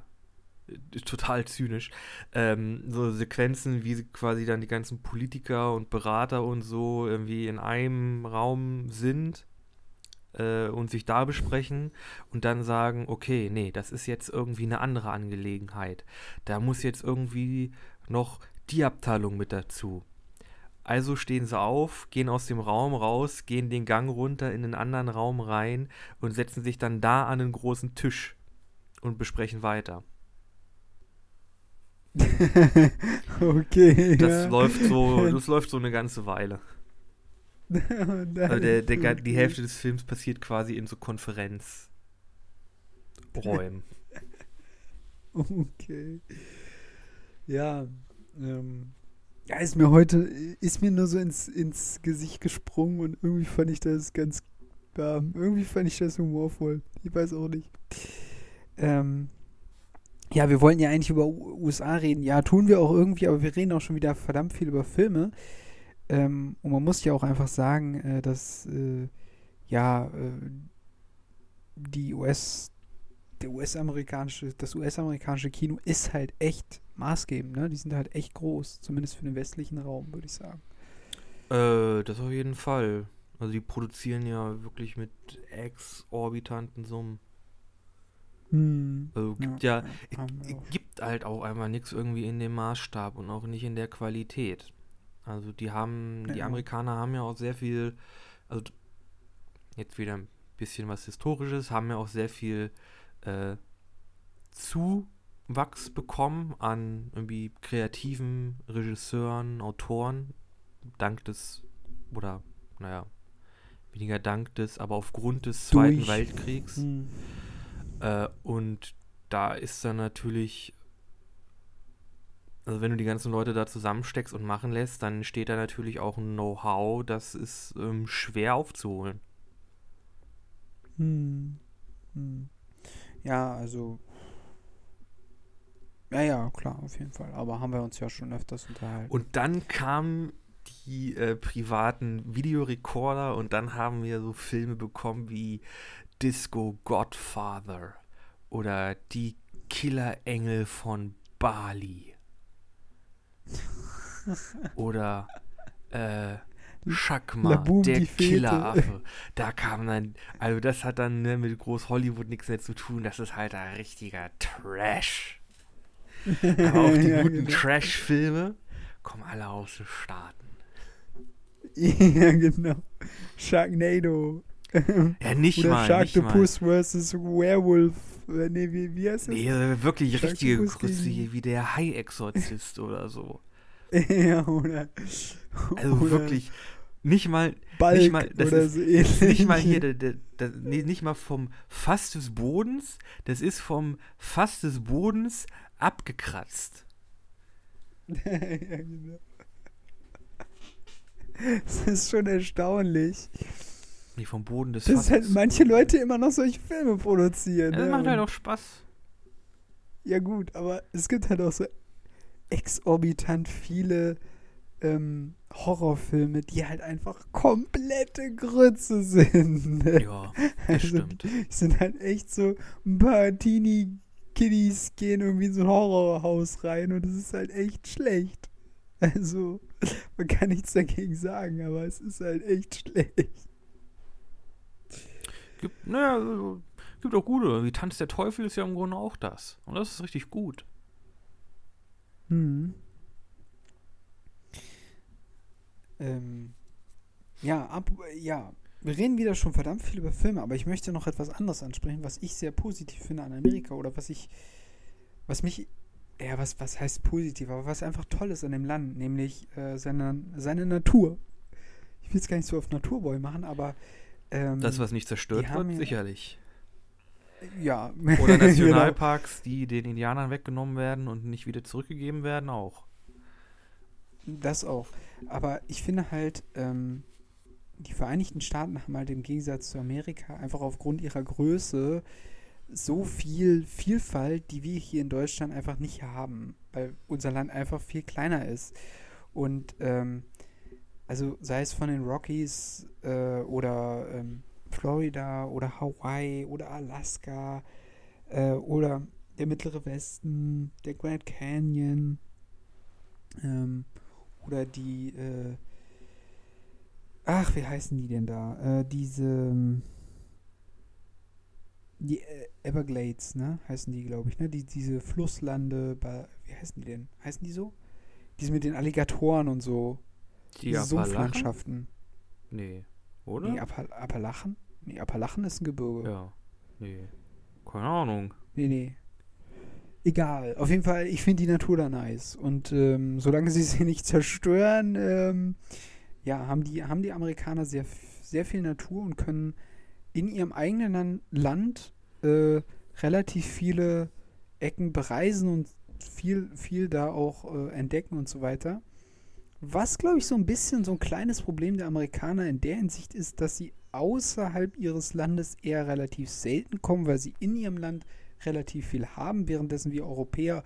total zynisch. Ähm, so Sequenzen, wie quasi dann die ganzen Politiker und Berater und so irgendwie in einem Raum sind äh, und sich da besprechen und dann sagen, okay, nee, das ist jetzt irgendwie eine andere Angelegenheit. Da muss jetzt irgendwie noch die Abteilung mit dazu. Also stehen sie auf, gehen aus dem Raum raus, gehen den Gang runter in einen anderen Raum rein und setzen sich dann da an einen großen Tisch und besprechen weiter. okay. Das ja. läuft so, das läuft so eine ganze Weile. also der, der, die Hälfte des Films passiert quasi in so Konferenzräumen. okay. Ja, ähm, ja, ist mir heute, ist mir nur so ins, ins Gesicht gesprungen und irgendwie fand ich das ganz, ja, irgendwie fand ich das humorvoll. Ich weiß auch nicht. Ähm, ja, wir wollten ja eigentlich über USA reden. Ja, tun wir auch irgendwie, aber wir reden auch schon wieder verdammt viel über Filme. Ähm, und man muss ja auch einfach sagen, äh, dass äh, ja äh, die US, der US-amerikanische, das US-amerikanische Kino ist halt echt maßgebend, ne? Die sind halt echt groß, zumindest für den westlichen Raum, würde ich sagen. Äh, das auf jeden Fall. Also die produzieren ja wirklich mit exorbitanten Summen. Hm. Also gibt ja, ja, ja gibt halt auch einfach nichts irgendwie in dem Maßstab und auch nicht in der Qualität. Also die haben, die Amerikaner haben ja auch sehr viel, also jetzt wieder ein bisschen was Historisches, haben ja auch sehr viel äh, Zuwachs bekommen an irgendwie kreativen Regisseuren, Autoren, dank des, oder naja, weniger dank des, aber aufgrund des Zweiten Durch. Weltkriegs. Hm. Äh, und da ist dann natürlich also wenn du die ganzen Leute da zusammensteckst und machen lässt, dann steht da natürlich auch ein Know-how, das ist ähm, schwer aufzuholen. Hm. Hm. Ja, also Ja, ja, klar, auf jeden Fall. Aber haben wir uns ja schon öfters unterhalten. Und dann kamen die äh, privaten Videorekorder und dann haben wir so Filme bekommen wie Disco Godfather oder Die Killerengel von Bali oder äh, Schakma, der. Killeraffe. Da kam dann, also das hat dann ne, mit Groß Hollywood nichts mehr zu tun. Das ist halt ein richtiger Trash. Aber auch die guten genau. Trash-Filme kommen alle aus den Staaten. ja, genau. Sharknado. Ja, nicht Oder mal. Sharktopus vs. Werewolf. Äh, Nee, wie, wie heißt das? Nee, äh, wirklich richtige gegen- hier, wie der Hai-Exorzist oder so. ja, oder. Also oder wirklich, nicht mal, Balk nicht mal, das oder ist, so ist nicht mal ähnlich. hier, der, der, der, nee, nicht mal vom Fass des Bodens, das ist vom Fass des Bodens abgekratzt. ja, genau. Das ist schon erstaunlich, Nee, vom Boden des dass halt manche Leute immer noch solche Filme produzieren. ja, das ne? macht halt auch Spaß. Ja gut, aber es gibt halt auch so exorbitant viele ähm, Horrorfilme, die halt einfach komplette Grütze sind. ne? Ja, das Also, stimmt. die sind halt echt so ein paar Teenie-Kiddies gehen irgendwie in so ein Horrorhaus rein und es ist halt echt schlecht. Also, man kann nichts dagegen sagen, aber es ist halt echt schlecht. Gibt, naja, gibt auch gute. Wie Tanz der Teufel ist ja im Grunde auch das. Und das ist richtig gut. Hm. Ähm, ja, ab, ja, wir reden wieder schon verdammt viel über Filme, aber ich möchte noch etwas anderes ansprechen, was ich sehr positiv finde an Amerika oder was ich, was mich, ja, was, was heißt positiv, aber was einfach toll ist an dem Land, nämlich äh, seine, seine Natur. Ich will es gar nicht so auf Naturboy machen, aber ähm, Das, was nicht zerstört wird, ja- sicherlich. ja, Oder genau. Nationalparks, die den Indianern weggenommen werden und nicht wieder zurückgegeben werden, auch. Das auch. Aber ich finde halt, ähm, die Vereinigten Staaten haben halt im Gegensatz zu Amerika einfach aufgrund ihrer Größe so viel Vielfalt, die wir hier in Deutschland einfach nicht haben, weil unser Land einfach viel kleiner ist. Und ähm, also sei es von den Rockies äh, oder ähm, Florida oder Hawaii oder Alaska äh, oder der Mittlere Westen, der Grand Canyon ähm, oder die äh, ach, wie heißen die denn da? Äh, diese ähm, die äh, Everglades, ne? Heißen die, glaube ich, ne? Die, diese Flusslande, wie heißen die denn? Heißen die so? Diese mit den Alligatoren und so. Die? Sumpflandschaften. Nee. Oder? Nee, Appal Appalachen? Nee, Appalachen ist ein Gebirge. ja. Nee. Keine Ahnung. Nee, nee. Egal. Auf jeden Fall, ich finde die Natur da nice. Und ähm, solange sie sie nicht zerstören, ähm, ja, haben die, haben die Amerikaner sehr, sehr viel Natur und können in ihrem eigenen Lan- Land äh, relativ viele Ecken bereisen und viel, viel da auch äh, entdecken und so weiter. Was, glaube ich, so ein bisschen so ein kleines Problem der Amerikaner in der Hinsicht ist, dass sie außerhalb ihres Landes eher relativ selten kommen, weil sie in ihrem Land relativ viel haben, währenddessen wir Europäer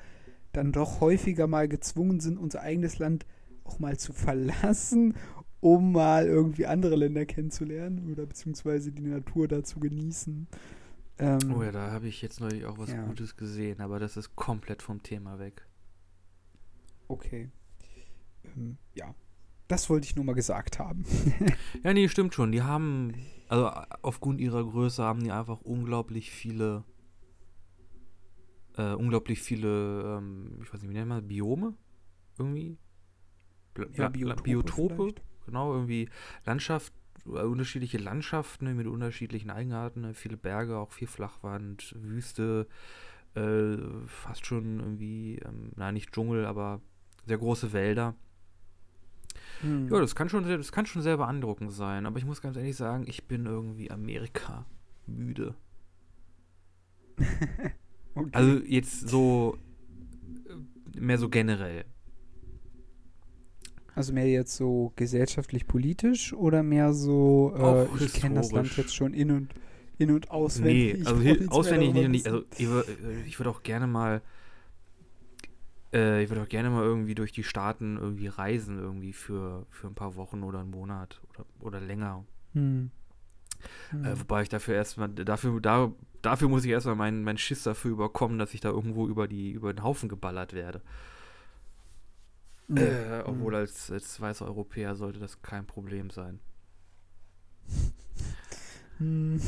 dann doch häufiger mal gezwungen sind, unser eigenes Land auch mal zu verlassen, um mal irgendwie andere Länder kennenzulernen oder beziehungsweise die Natur da zu genießen. Ähm, Oh ja, da habe ich jetzt neulich auch was Ja. Gutes gesehen, aber das ist komplett vom Thema weg. Okay. Ähm, ja. Das wollte ich nur mal gesagt haben. Ja, nee, stimmt schon. Die haben, also äh, aufgrund ihrer Größe haben die einfach unglaublich viele, äh, unglaublich viele, ähm, ich weiß nicht, wie nennt man das, Biome? Irgendwie? Bla Ja, Biotope Biotope, vielleicht. genau, irgendwie Landschaft, äh, unterschiedliche Landschaften ne, mit unterschiedlichen Eigenarten, ne, viele Berge, auch viel Flachwand, Wüste, äh, fast schon irgendwie, ähm, na nicht Dschungel, aber sehr große Wälder. Hm. Ja, das kann schon das kann schon sehr beeindruckend sein, aber ich muss ganz ehrlich sagen, ich bin irgendwie Amerika müde. okay. Also jetzt so äh, mehr so generell. Also mehr jetzt so gesellschaftlich-politisch oder mehr so, äh, ich kenne das Land jetzt schon in- und, in- und auswendig. Nee, also auswendig nicht. Also ich, äh, ich würde auch gerne mal Äh, ich würde auch gerne mal irgendwie durch die Staaten irgendwie reisen, irgendwie für, für ein paar Wochen oder einen Monat oder, oder länger. Hm. Äh, wobei ich dafür erstmal, dafür, da, dafür muss ich erstmal meinen mein Schiss dafür überkommen, dass ich da irgendwo über, die, über den Haufen geballert werde. Ja. Äh, obwohl als, als weißer Europäer sollte das kein Problem sein. Hm.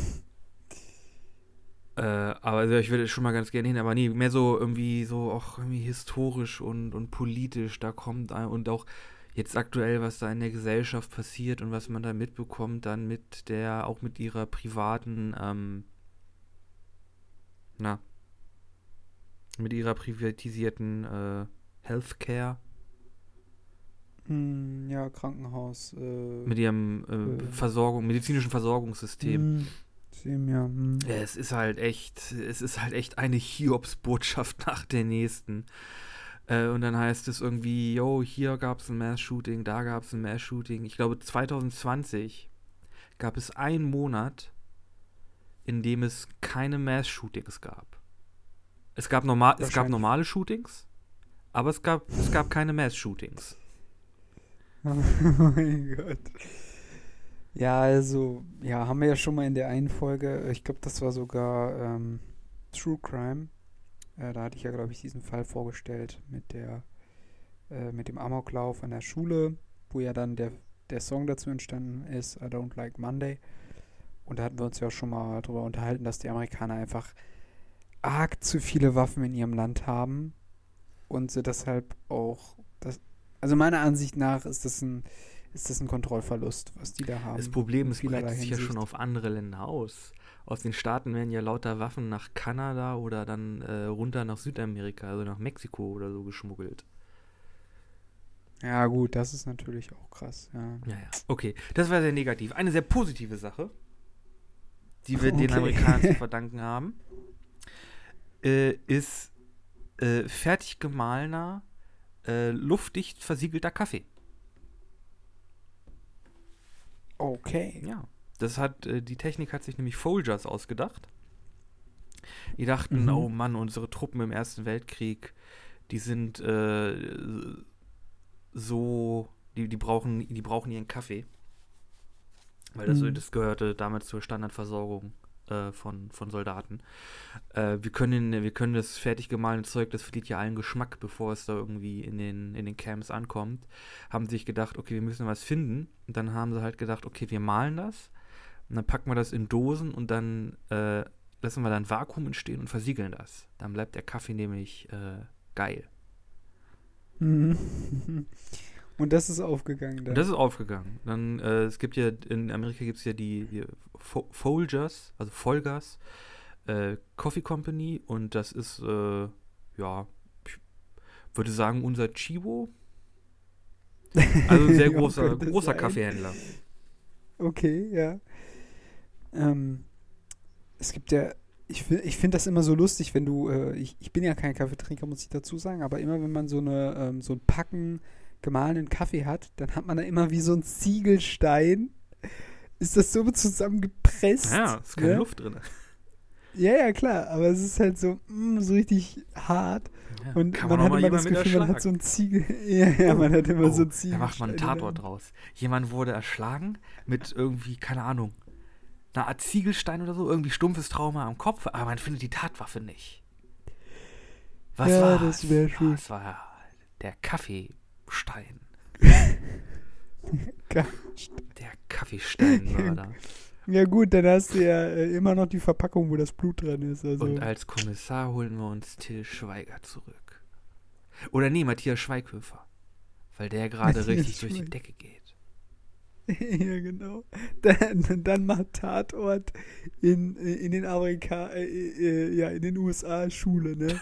Äh, aber also ich würde schon mal ganz gerne hin, aber nee, mehr so irgendwie so auch irgendwie historisch und, und politisch, da kommt und auch jetzt aktuell, was da in der Gesellschaft passiert und was man da mitbekommt, dann mit der, auch mit ihrer privaten, ähm, na, mit ihrer privatisierten äh, Healthcare, Hm, ja, Krankenhaus. Äh, mit ihrem äh, Äh. Versorgung, medizinischen Versorgungssystem. Hm, ja. Hm. Es ist halt echt, es ist halt echt eine Hiobsbotschaft nach der nächsten. Äh, und dann heißt es irgendwie, yo, hier gab es ein Mass-Shooting, da gab es ein Mass-Shooting. Ich glaube, 2020 gab es einen Monat, in dem es keine Mass-Shootings gab. Es gab, normal, es gab normale Shootings, aber es gab, es gab keine Mass-Shootings. Oh mein Gott. Ja, also, ja, haben wir ja schon mal in der einen Folge, ich glaube, das war sogar ähm, True Crime. Äh, da hatte ich ja, glaube ich, diesen Fall vorgestellt mit der, äh, mit dem Amoklauf an der Schule, wo ja dann der, der Song dazu entstanden ist, I Don't Like Monday. Und da hatten wir uns ja auch schon mal drüber unterhalten, dass die Amerikaner einfach arg zu viele Waffen in ihrem Land haben und sie deshalb auch, das, also meiner Ansicht nach ist das ein, ist das ein Kontrollverlust, was die da haben. Das Problem ist, breitet sich ja schon auf andere Länder aus. Aus den Staaten werden ja lauter Waffen nach Kanada oder dann äh, runter nach Südamerika, also nach Mexiko oder so geschmuggelt. Ja, gut, das ist natürlich auch krass, ja. Ja, ja. Okay, das war sehr negativ. Eine sehr positive Sache, die wir den Okay. Amerikanern zu verdanken haben, äh, ist äh, fertig gemahlener, äh, luftdicht versiegelter Kaffee. Okay. Ja, das hat, äh, die Technik hat sich nämlich Folgers ausgedacht. Die dachten, Mhm. oh Mann, unsere Truppen im Ersten Weltkrieg, die sind äh, so, die, die brauchen, die brauchen ihren Kaffee. Weil das, Mhm. das gehörte damals zur Standardversorgung äh, von, von Soldaten. Äh, wir, können, wir können das fertig gemahlene Zeug, das verliert ja allen Geschmack, bevor es da irgendwie in den, in den Camps ankommt. Haben sich gedacht, okay, wir müssen was finden. Und dann haben sie halt gedacht, okay, wir malen das. Und dann packen wir das in Dosen und dann äh, lassen wir dann Vakuum entstehen und versiegeln das. Dann bleibt der Kaffee nämlich äh, geil. Und das ist aufgegangen dann. Und das ist aufgegangen. Dann, äh, es gibt ja, in Amerika gibt es ja die, die Fo Folgers, also Folgers, äh, Coffee Company und das ist, äh, ja, ich würde sagen, unser Chibo. Also ein sehr großer, großer. Kaffeehändler. Okay, ja. Ähm, es gibt ja, ich, ich finde das immer so lustig, wenn du, äh, ich, ich bin ja kein Kaffeetrinker, muss ich dazu sagen, aber immer wenn man so eine, ähm, so ein Packen gemahlenen Kaffee hat, dann hat man da immer wie so ein Ziegelstein. Ist das so zusammengepresst? Ja, ist keine ne? Luft drin. Ja, ja, klar, aber es ist halt so, mm, so richtig hart. Ja, Und kann man, man, hat immer das Gefühl, man hat so ein Ziegel. Ja, ja, Oh, man hat immer so Oh, ein Ziegel. Da macht man einen Tatort draus. Jemand wurde erschlagen mit irgendwie, keine Ahnung, einer Art Ziegelstein oder so, irgendwie stumpfes Trauma am Kopf, aber man findet die Tatwaffe nicht. Was Ja, war das wär schön. Das war der Kaffeestein. Ka- Der Kaffeesteinmörder. Ja gut, dann hast du ja äh, immer noch die Verpackung, wo das Blut dran ist. Also. Und als Kommissar holen wir uns Till Schweiger zurück. Oder nee, Matthias Schweighöfer. Weil der gerade richtig durch die Decke geht. ja, genau. Dann, dann macht Tatort in, in den Amerika, äh, äh, ja, in den USA Schule, ne?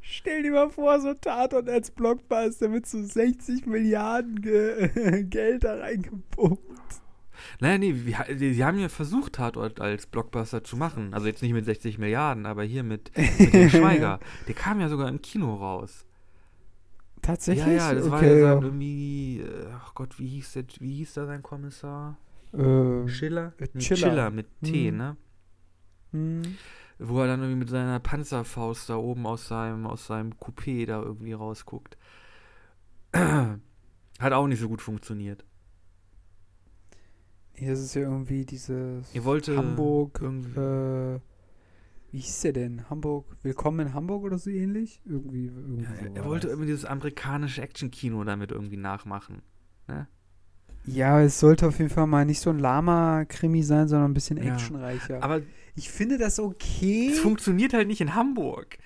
Stell dir mal vor, so Tatort als Blockbuster mit so 60 Milliarden Ge Geld da reingepumpt. Naja, nee, wir, die, haben ja versucht, Tatort als Blockbuster zu machen. Also jetzt nicht mit 60 Milliarden, aber hier mit, mit dem Schweiger. Der kam ja sogar im Kino raus. Tatsächlich? Ja, ja, das war okay, ja ja. dann irgendwie, äh, ach Gott, wie hieß der, wie hieß da sein Kommissar? Äh, Schiller? äh, Chiller. Chiller mit T, Hm. ne? hm. Wo er dann irgendwie mit seiner Panzerfaust da oben aus seinem, aus seinem Coupé da irgendwie rausguckt. Hat auch nicht so gut funktioniert. Hier ist es ja irgendwie dieses Ihr wollte Hamburg, irgendwie- äh, wie hieß der denn? Hamburg, Willkommen in Hamburg oder so ähnlich? Irgendwie, irgendwie Ja, so er, wollte irgendwie dieses amerikanische Action-Kino damit irgendwie nachmachen. Ja, es sollte auf jeden Fall mal nicht so ein Lama-Krimi sein, sondern ein bisschen Ja. actionreicher. Aber ich finde das okay. es funktioniert halt nicht in Hamburg.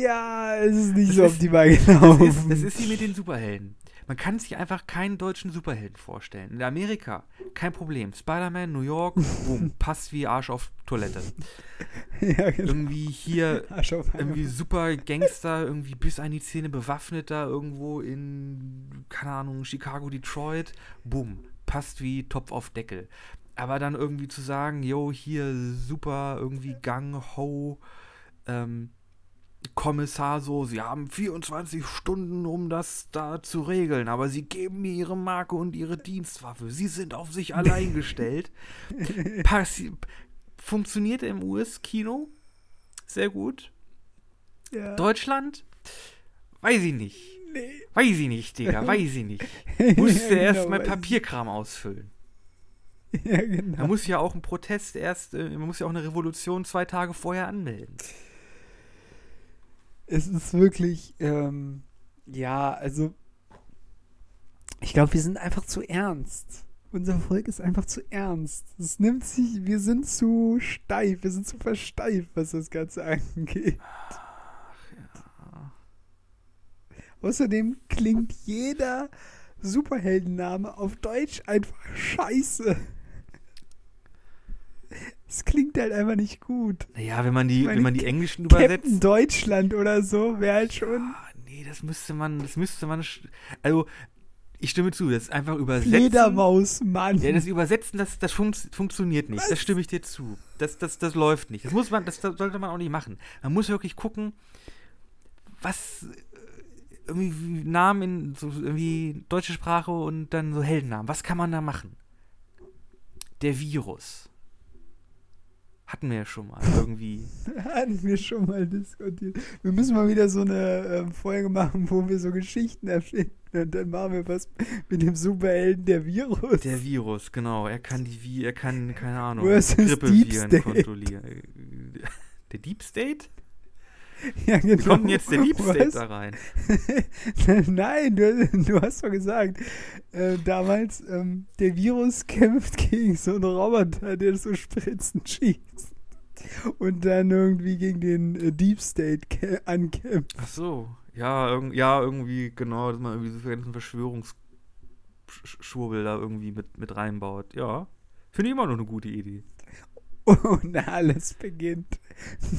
Ja, es ist nicht Das so ist- optimal gelaufen. ist, das ist wie mit den Superhelden. Man kann sich einfach keinen deutschen Superhelden vorstellen. In Amerika, kein Problem. Spider-Man, New York, boom, passt wie Arsch auf Toilette. ja, genau. Irgendwie hier irgendwie super Gangster, irgendwie bis an die Zähne bewaffnet da irgendwo in, keine Ahnung, Chicago, Detroit, bumm, passt wie Topf auf Deckel. Aber dann irgendwie zu sagen, yo, hier super, irgendwie Gang, Ho, ähm, Kommissar so, sie haben 24 Stunden, um das da zu regeln, aber sie geben mir ihre Marke und ihre Dienstwaffe. Sie sind auf sich allein gestellt. Passi funktioniert im US-Kino sehr gut. ja. Deutschland? Weiß ich nicht. Nee. Weiß ich nicht, Digga, weiß ich nicht. Musste Ja, erst genau, mal weiß ich. Papierkram ausfüllen. Ja, Da genau. muss ja auch ein Protest erst, äh, man muss ja auch eine Revolution zwei Tage vorher anmelden. Es ist wirklich, ähm, ja, also, ich glaube, wir sind einfach zu ernst. Unser Volk ist einfach zu ernst. Es nimmt sich, wir sind zu steif, wir sind zu versteift, was das Ganze angeht. Außerdem klingt jeder Superheldenname auf Deutsch einfach scheiße. Es klingt halt einfach nicht gut. Naja, wenn man die, meine, wenn man die englischen Captain übersetzt. Deutschland oder so wäre halt schon Ah, nee, das müsste man, das müsste man. Also, ich stimme zu, das ist einfach übersetzen. Fledermausmann. Ja, das Übersetzen, das, das funkt, funktioniert nicht. Das stimme ich dir zu. Das, das, das läuft nicht. Das muss man, das, das sollte man auch nicht machen. Man muss wirklich gucken, was äh, irgendwie Namen in so irgendwie deutsche Sprache und dann so Heldennamen. Was kann man da machen? Der Virus. Hatten wir ja schon mal irgendwie. Hatten wir schon mal diskutiert. Wir müssen mal wieder so eine ähm, Folge machen, wo wir so Geschichten erfinden. Und dann machen wir was mit dem Superhelden der Virus. Der Virus, genau. Er kann die wie, er kann, keine Ahnung, Versus Grippeviren kontrollieren. Der Deep State? ja, genau. Wie kommt denn jetzt der Deep State Was? da rein? Nein, du, du hast doch gesagt, äh, damals, ähm, der Virus kämpft gegen so einen Roboter, der so Spritzen schießt. Und dann irgendwie gegen den äh, Deep State kä- ankämpft. Ach so, ja, irg ja, irgendwie, genau, dass man irgendwie so ganzen Verschwörungsschwurbel da irgendwie mit, mit reinbaut. Ja, finde ich immer noch eine gute Idee. Und alles beginnt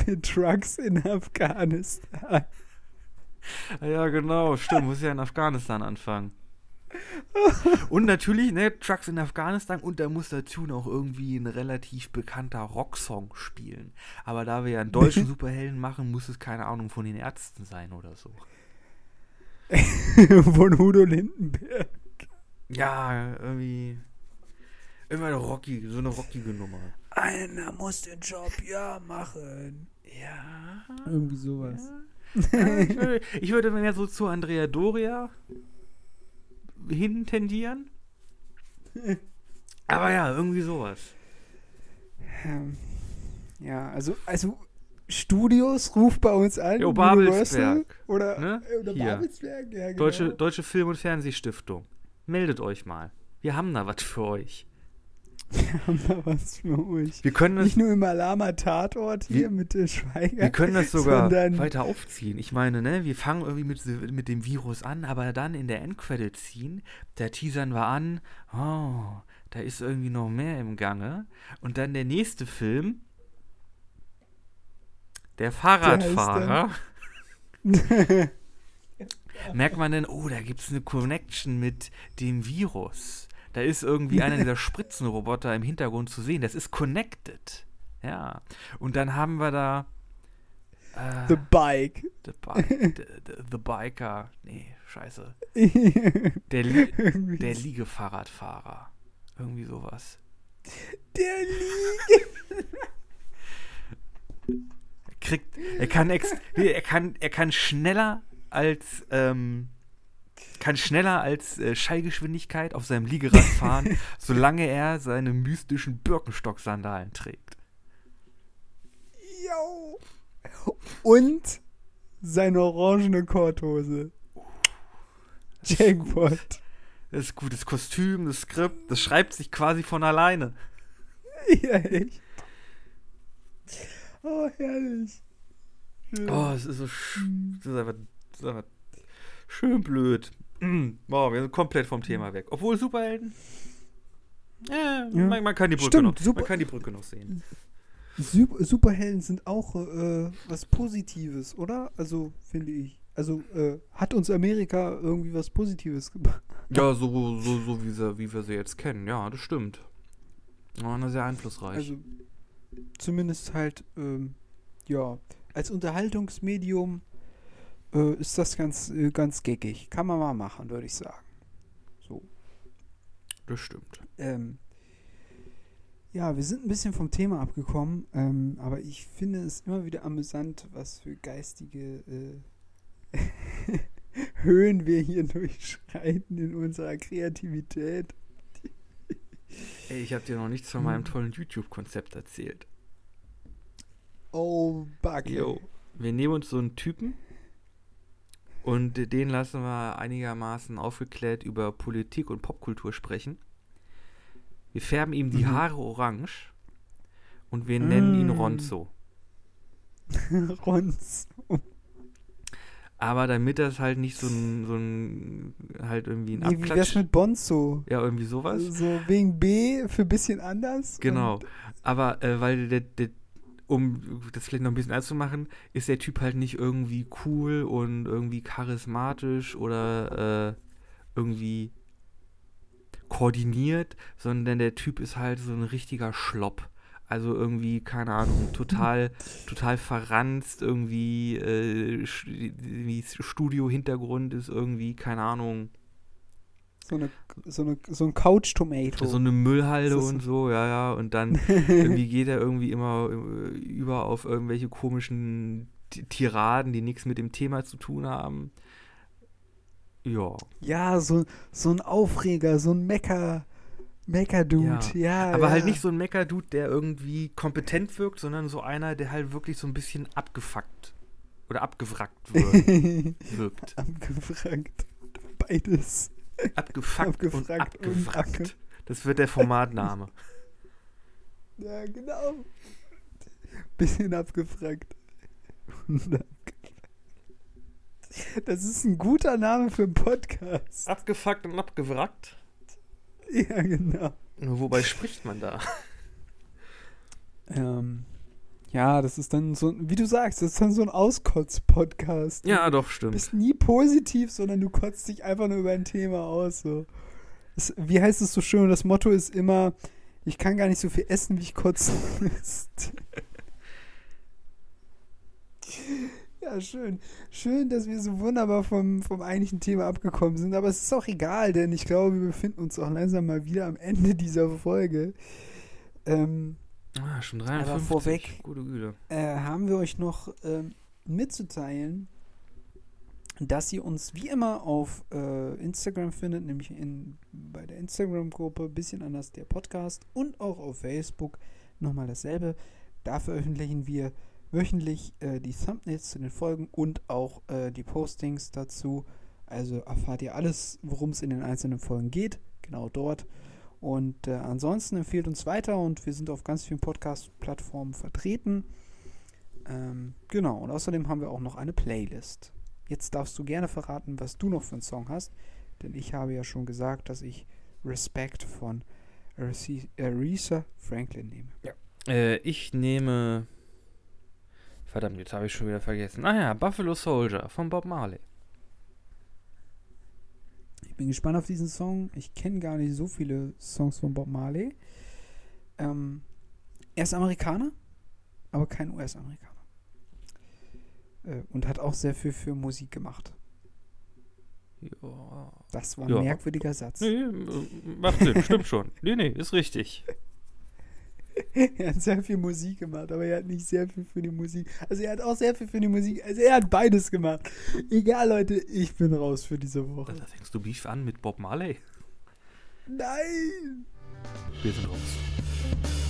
mit Trucks in Afghanistan. Ja, genau, stimmt, muss ja in Afghanistan anfangen. Und natürlich, ne, Trucks in Afghanistan und da muss dazu noch irgendwie ein relativ bekannter Rocksong spielen. Aber da wir ja einen deutschen Superhelden machen, muss es keine Ahnung von den Ärzten sein oder so. Von Udo Lindenberg. Ja, irgendwie. Immer eine rocky, so eine rockige Nummer. Einer muss den Job ja machen. Ja. Irgendwie sowas. Ja, ich, würde, ich würde mehr so zu Andrea Doria hin tendieren. Aber ja, irgendwie sowas. Ähm, ja, also, also Studios ruft bei uns an. Jo, Babelsberg, Oder, ne? oder Hier. Babelsberg, ja, genau. Deutsche, Deutsche Film- und Fernsehstiftung. Meldet euch mal. Wir haben da was für euch. Wir haben da was für euch. Wir können das, Nicht nur im Alama Tatort hier Wir- mit der Schweiger. wir können das sogar weiter aufziehen. Ich meine, ne, wir fangen irgendwie mit, mit dem Virus an, aber dann in der Endcredit-Scene, da teasern wir an, oh, da ist irgendwie noch mehr im Gange. Und dann der nächste Film, der Fahrradfahrer. merkt man dann, oh, da gibt es eine Connection mit dem Virus. Da ist irgendwie einer dieser Spritzenroboter im Hintergrund zu sehen. Das ist connected. Ja. Und dann haben wir da. Äh, The Bike. the, Bi the, the, the Biker. Nee, scheiße. Der, Li der. Liegefahrradfahrer. Irgendwie sowas. Der Liege. kriegt, er kann, ex, er kann, er kann schneller als, ähm, kann schneller als äh, Schallgeschwindigkeit auf seinem Liegerad fahren, solange er seine mystischen Birkenstock-Sandalen trägt. Yo. Und seine orangene Korthose. Jackpot. Das ist gutes Kostüm, das Skript, das schreibt sich quasi von alleine. Ja, echt. Oh, herrlich. Oh, es ist so sch das ist einfach, das ist einfach schön blöd. Wow, wir sind komplett vom Thema weg. Obwohl Superhelden. Ja, Ja. Man, man kann die Brücke Stimmt, noch. super- Man kann die Brücke noch sehen. Sup- Superhelden sind auch äh, was Positives, oder? Also, finde ich. Also, äh, hat uns Amerika irgendwie was Positives gebracht? Ja, so, so, so wie, sie, wie wir sie jetzt kennen. Ja, das stimmt. Ja, sehr einflussreich. Also, zumindest halt, ähm, ja, als Unterhaltungsmedium äh, ist das ganz, äh, ganz geckig. Kann man mal machen, würde ich sagen. So. das stimmt. Ähm, ja, wir sind ein bisschen vom Thema abgekommen, ähm, aber ich finde es immer wieder amüsant, was für geistige äh, Höhen wir hier durchschreiten in unserer Kreativität. Ey, ich habe dir noch nichts von meinem tollen YouTube-Konzept erzählt. Oh, Backe. Jo. Wir nehmen uns so einen Typen und den lassen wir einigermaßen aufgeklärt über Politik und Popkultur sprechen. Wir färben ihm die Mhm. Haare orange und wir nennen ihn Mm. Ronzo. Rons. Aber damit das halt nicht so ein, so ein halt irgendwie ein Nee, wie wär's Abklatsch. mit Bonzo? Ja, irgendwie sowas. So wegen B für bisschen anders? Genau. Aber äh, weil der, der, um das vielleicht noch ein bisschen anzumachen, ist der Typ halt nicht irgendwie cool und irgendwie charismatisch oder äh, irgendwie koordiniert, sondern der Typ ist halt so ein richtiger Schlopp. Also irgendwie, keine Ahnung, total, total verranzt, irgendwie, äh, sch- wie Studio-Hintergrund ist irgendwie, keine Ahnung, so, eine, so, eine, so ein Couch-Tomato. so eine Müllhalde und so, ja, ja. Und dann irgendwie geht er irgendwie immer äh, über auf irgendwelche komischen Ti- Tiraden, die nichts mit dem Thema zu tun haben. Ja. Ja, so, so ein Aufreger, so ein Mecker, Mecker-Dude. Ja. Aber ja. halt nicht so ein Mecker-Dude, der irgendwie kompetent wirkt, sondern so einer, der halt wirklich so ein bisschen abgefuckt oder abgewrackt wird, wirkt. Abgefragt. Beides. Abgefuckt und Abgefragt und abgewrackt. abge- Das wird der Formatname. Ja, genau. Bisschen abgefragt. Und abgefragt. Das ist ein guter Name für einen Podcast. Abgefuckt und abgewrackt? Ja, genau. Nur Wobei spricht man da? Ähm, ja, das ist dann so, wie du sagst, das ist dann so ein Auskotz-Podcast. Ja, doch, Du stimmt. bist nie positiv, sondern du kotzt dich einfach nur über ein Thema aus. So. Das, wie heißt es so schön? Das Motto ist immer, ich kann gar nicht so viel essen, wie ich kotzen müsste. Ja, schön. Schön, dass wir so wunderbar vom, vom eigentlichen Thema abgekommen sind. Aber es ist auch egal, denn ich glaube, wir befinden uns auch langsam mal wieder am Ende dieser Folge. Ähm, Ah, schon 53. vorweg- Gute Güte. äh, haben wir euch noch ähm, mitzuteilen, dass ihr uns wie immer auf äh, Instagram findet, nämlich in, bei der Instagram-Gruppe bisschen anders der Podcast und auch auf Facebook nochmal dasselbe. Da veröffentlichen wir wöchentlich äh, die Thumbnails zu den Folgen und auch äh, die Postings dazu. Also erfahrt ihr alles, worum es in den einzelnen Folgen geht, genau dort. Und äh, ansonsten empfiehlt uns weiter und wir sind auf ganz vielen Podcast-Plattformen vertreten. Ähm, genau, und außerdem haben wir auch noch eine Playlist. Jetzt darfst du gerne verraten, was du noch für einen Song hast, denn ich habe ja schon gesagt, dass ich Respect von Aretha Aretha Franklin nehme. Äh, ich nehme. Verdammt, jetzt habe ich schon wieder vergessen. Ah ja, Buffalo Soldier von Bob Marley. Ich bin gespannt auf diesen Song. Ich kenne gar nicht so viele Songs von Bob Marley. Ähm, er ist Amerikaner, aber kein US-Amerikaner. Äh, und hat auch sehr viel für Musik gemacht. Ja. Das war ein Ja. merkwürdiger Satz. Nee, äh, macht Sinn, stimmt schon. Nee, nee, ist richtig. er hat sehr viel Musik gemacht, aber er hat nicht sehr viel für die Musik. Also er hat auch sehr viel für die Musik. Also er hat beides gemacht. Egal, Leute, ich bin raus für diese Woche. Da fängst du Beef an mit Bob Marley. Nein! Wir sind raus.